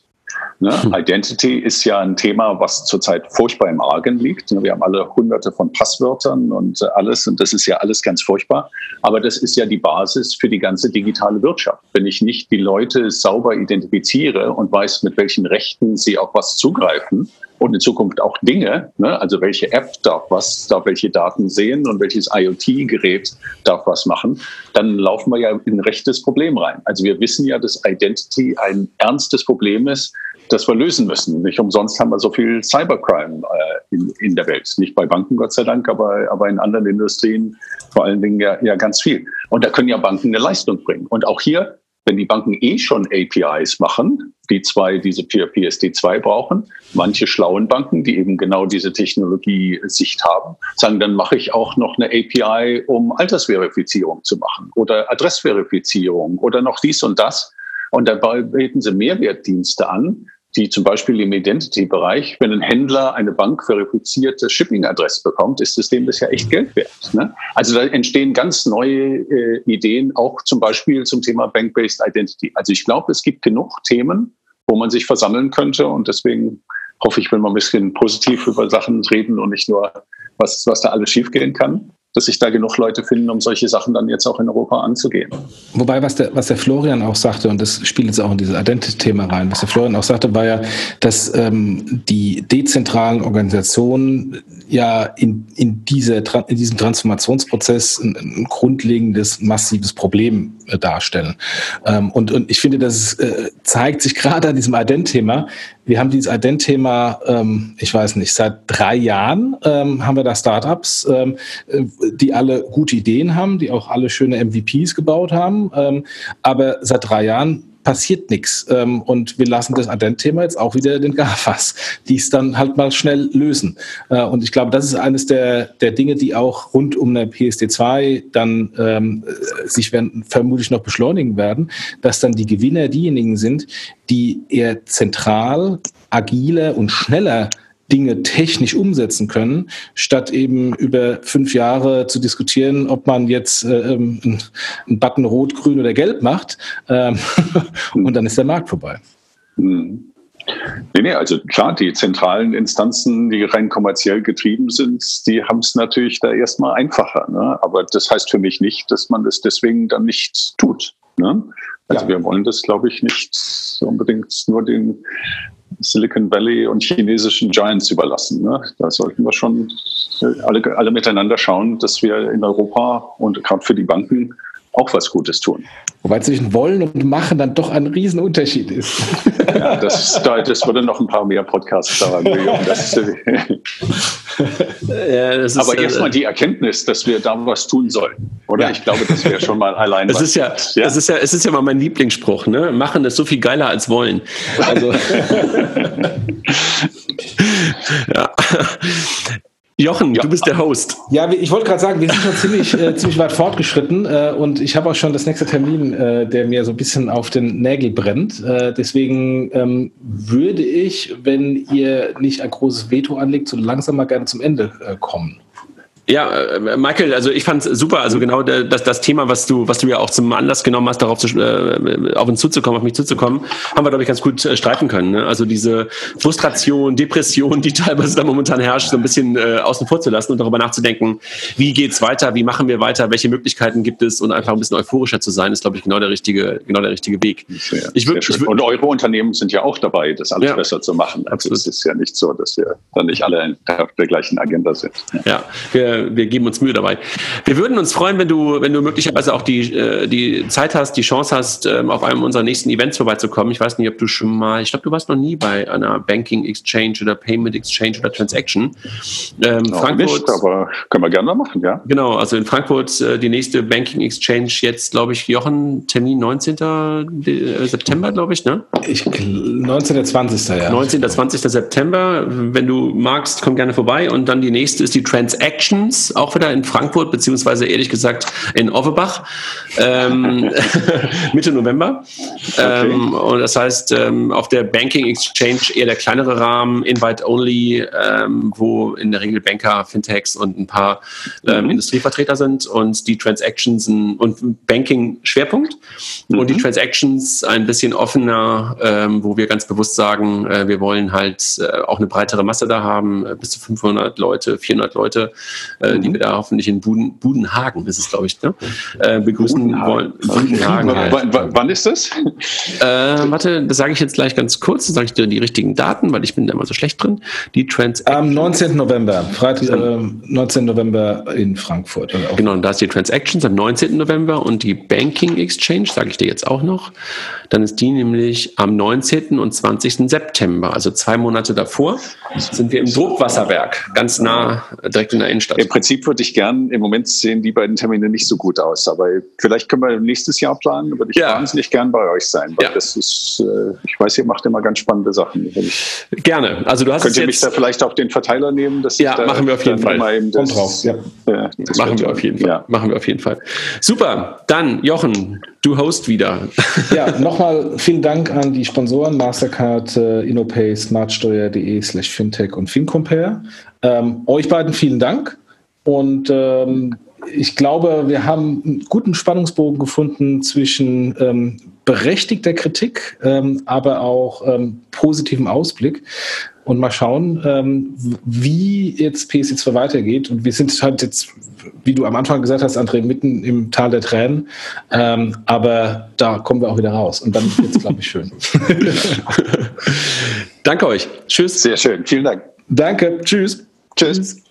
Ne? Hm. Identity ist ja ein Thema, was zurzeit furchtbar im Argen liegt. Wir haben alle hunderte von Passwörtern und äh, alles und das ist ja alles ganz furchtbar. Aber das ist ja die Basis für die ganze digitale Wirtschaft. Wenn ich nicht die Leute sauber identifiziere und weiß, mit welchen Rechten sie auf was zugreifen, und in Zukunft auch Dinge, ne? also welche App darf was, darf welche Daten sehen und welches IoT-Gerät darf was machen, dann laufen wir ja in ein rechtes Problem rein. Also wir wissen ja, dass Identity ein ernstes Problem ist, das wir lösen müssen. Nicht umsonst haben wir so viel Cybercrime äh, in, in der Welt. Nicht bei Banken, Gott sei Dank, aber, aber in anderen Industrien vor allen Dingen ja, ja ganz viel. Und da können ja Banken eine Leistung bringen. Und auch hier, wenn die Banken eh schon APIs machen, die zwei diese PSD2 brauchen, manche schlauen Banken, die eben genau diese Technologie-Sicht haben, sagen, dann mache ich auch noch eine API, um Altersverifizierung zu machen oder Adressverifizierung oder noch dies und das. Und dabei bieten sie Mehrwertdienste an, die zum Beispiel im Identity-Bereich, wenn ein Händler eine bankverifizierte Shipping-Adresse bekommt, ist das dem ja echt Geld wert. Ne? Also da entstehen ganz neue äh, Ideen, auch zum Beispiel zum Thema Bank-Based Identity. Also ich glaube, es gibt genug Themen, wo man sich versammeln könnte und deswegen hoffe ich, wenn wir ein bisschen positiv über Sachen reden und nicht nur, was, was da alles schiefgehen kann dass sich da genug Leute finden, um solche Sachen dann jetzt auch in Europa anzugehen. Wobei, was der, was der Florian auch sagte, und das spielt jetzt auch in dieses Identity-Thema rein, was der Florian auch sagte, war ja, dass ähm, die dezentralen Organisationen ja in, in, diese, in diesem Transformationsprozess ein, ein grundlegendes, massives Problem äh, darstellen. Ähm, und, und ich finde, das äh, zeigt sich gerade an diesem Ident-Thema. Wir haben dieses Ident-Thema, ähm, ich weiß nicht, seit drei Jahren ähm, haben wir da Startups, ähm, äh, die alle gute Ideen haben, die auch alle schöne MVPs gebaut haben. Ähm, aber seit drei Jahren passiert nichts. Ähm, und wir lassen das Adent-Thema jetzt auch wieder den GAFAs, die es dann halt mal schnell lösen. Äh, und ich glaube, das ist eines der, der Dinge, die auch rund um eine PSD2 dann ähm, sich werden, vermutlich noch beschleunigen werden, dass dann die Gewinner diejenigen sind, die eher zentral, agiler und schneller Dinge technisch umsetzen können, statt eben über fünf Jahre zu diskutieren, ob man jetzt äh, ähm, einen Button rot, grün oder gelb macht. Ähm, und dann ist der Markt vorbei. Hm. Nee, nee, also klar, die zentralen Instanzen, die rein kommerziell getrieben sind, die haben es natürlich da erstmal einfacher. Ne? Aber das heißt für mich nicht, dass man das deswegen dann nicht tut. Ne? Also ja. wir wollen das, glaube ich, nicht unbedingt nur den Silicon Valley und chinesischen Giants überlassen. Ne? Da sollten wir schon alle, alle miteinander schauen, dass wir in Europa und gerade für die Banken auch was Gutes tun. Wobei zwischen wollen und machen dann doch ein Riesenunterschied ist. Ja, das, das würde noch ein paar mehr Podcasts daran geben. ja, ist, Aber erstmal äh, die Erkenntnis, dass wir da was tun sollen. Oder? Ja. Ich glaube, das wäre schon mal allein. Es ist ja, ja, Es ist ja, es ist ja mal mein Lieblingsspruch. Ne? Machen ist so viel geiler als wollen. Also. ja. Jochen, ja. du bist der Host. Ja, ich wollte gerade sagen, wir sind schon ziemlich, äh, ziemlich weit fortgeschritten äh, und ich habe auch schon das nächste Termin, äh, der mir so ein bisschen auf den Nägel brennt. Äh, deswegen ähm, würde ich, wenn ihr nicht ein großes Veto anlegt, so langsam mal gerne zum Ende äh, kommen. Ja, äh, Michael, also ich fand es super. Also genau das, das Thema, was du, was du ja auch zum Anlass genommen hast, darauf zu, äh, auf uns zuzukommen, auf mich zuzukommen, haben wir, glaube ich, ganz gut äh, streiten können. Ne? Also diese Frustration, Depression, die teilweise da momentan herrscht, so ein bisschen äh, außen vor zu lassen und darüber nachzudenken, wie geht's weiter, wie machen wir weiter, welche Möglichkeiten gibt es und einfach ein bisschen euphorischer zu sein, ist, glaube ich, genau der richtige, genau der richtige Weg. Sehr, ich würd, ich würd, und eure Unternehmen sind ja auch dabei, das alles ja, besser zu machen. Also es ist ja nicht so, dass wir dann nicht alle auf der gleichen Agenda sind. Ja, ja wir wir, geben uns Mühe dabei. Wir würden uns freuen, wenn du, wenn du möglicherweise auch die, äh, die Zeit hast, die Chance hast, ähm, auf einem unserer nächsten Events vorbeizukommen. Ich weiß nicht, ob du schon mal, ich glaube, du warst noch nie bei einer Banking Exchange oder Payment Exchange oder Transaction. Ähm, no, Frankfurt, nicht, aber können wir gerne machen, ja. Genau, also in Frankfurt äh, die nächste Banking Exchange jetzt, glaube ich, Jochen, Termin 19. Äh, September, glaube ich, ne? Ich, 19. 20. ja. 19. 20. September. Wenn du magst, komm gerne vorbei. Und dann die nächste ist die Transaction Games, auch wieder in Frankfurt, beziehungsweise ehrlich gesagt in Offenbach, ähm, Mitte November. Okay. Ähm, und das heißt, ähm, auf der Banking Exchange eher der kleinere Rahmen, Invite-Only, ähm, wo in der Regel Banker, Fintechs und ein paar ähm, mhm. Industrievertreter sind und die Transactions und Banking-Schwerpunkt. Mhm. Und die Transactions ein bisschen offener, ähm, wo wir ganz bewusst sagen, äh, wir wollen halt äh, auch eine breitere Masse da haben, äh, bis zu 500 Leute, 400 Leute äh, mhm. die wir da hoffentlich in Buden, Budenhagen, das ist glaube ich, ne? äh, begrüßen Budenhagen. wollen. Budenhagen. Halt. Wann ist das? Äh, warte, das sage ich jetzt gleich ganz kurz, dann sage ich dir die richtigen Daten, weil ich bin da immer so schlecht drin. Die Transaction. Am 19. November, Freitag, äh, 19. November in Frankfurt. Genau, und da ist die Transactions am 19. November und die Banking Exchange, sage ich dir jetzt auch noch. Dann ist die nämlich am 19. und 20. September, also zwei Monate davor, sind wir im Druckwasserwerk, ganz nah direkt in der Innenstadt. Im Prinzip würde ich gern, im Moment sehen die beiden Termine nicht so gut aus, aber vielleicht können wir nächstes Jahr planen, würde ich ja. wahnsinnig gern bei euch sein, weil ja. das ist, äh, ich weiß, ihr macht immer ganz spannende Sachen. Gerne. Also du hast Könnt ihr mich da vielleicht auf den Verteiler nehmen? Dass ja, machen wir auf jeden Fall. Das, drauf. Ja. Äh, machen wir auf jeden Fall. Ja. Machen wir auf jeden Fall. Super. Dann, Jochen, du host wieder. Ja, nochmal vielen Dank an die Sponsoren Mastercard, äh, InnoPay, smartsteuer.de slash fintech und FinCompare. Ähm, euch beiden vielen Dank und ähm, ich glaube, wir haben einen guten Spannungsbogen gefunden zwischen ähm, berechtigter Kritik, ähm, aber auch ähm, positivem Ausblick. Und mal schauen, ähm, wie jetzt PSC2 weitergeht. Und wir sind halt jetzt, wie du am Anfang gesagt hast, André, mitten im Tal der Tränen. Ähm, aber da kommen wir auch wieder raus. Und dann wird es, glaube ich, schön. Danke euch. Tschüss. Sehr schön. Vielen Dank. Danke. Tschüss. Tschüss.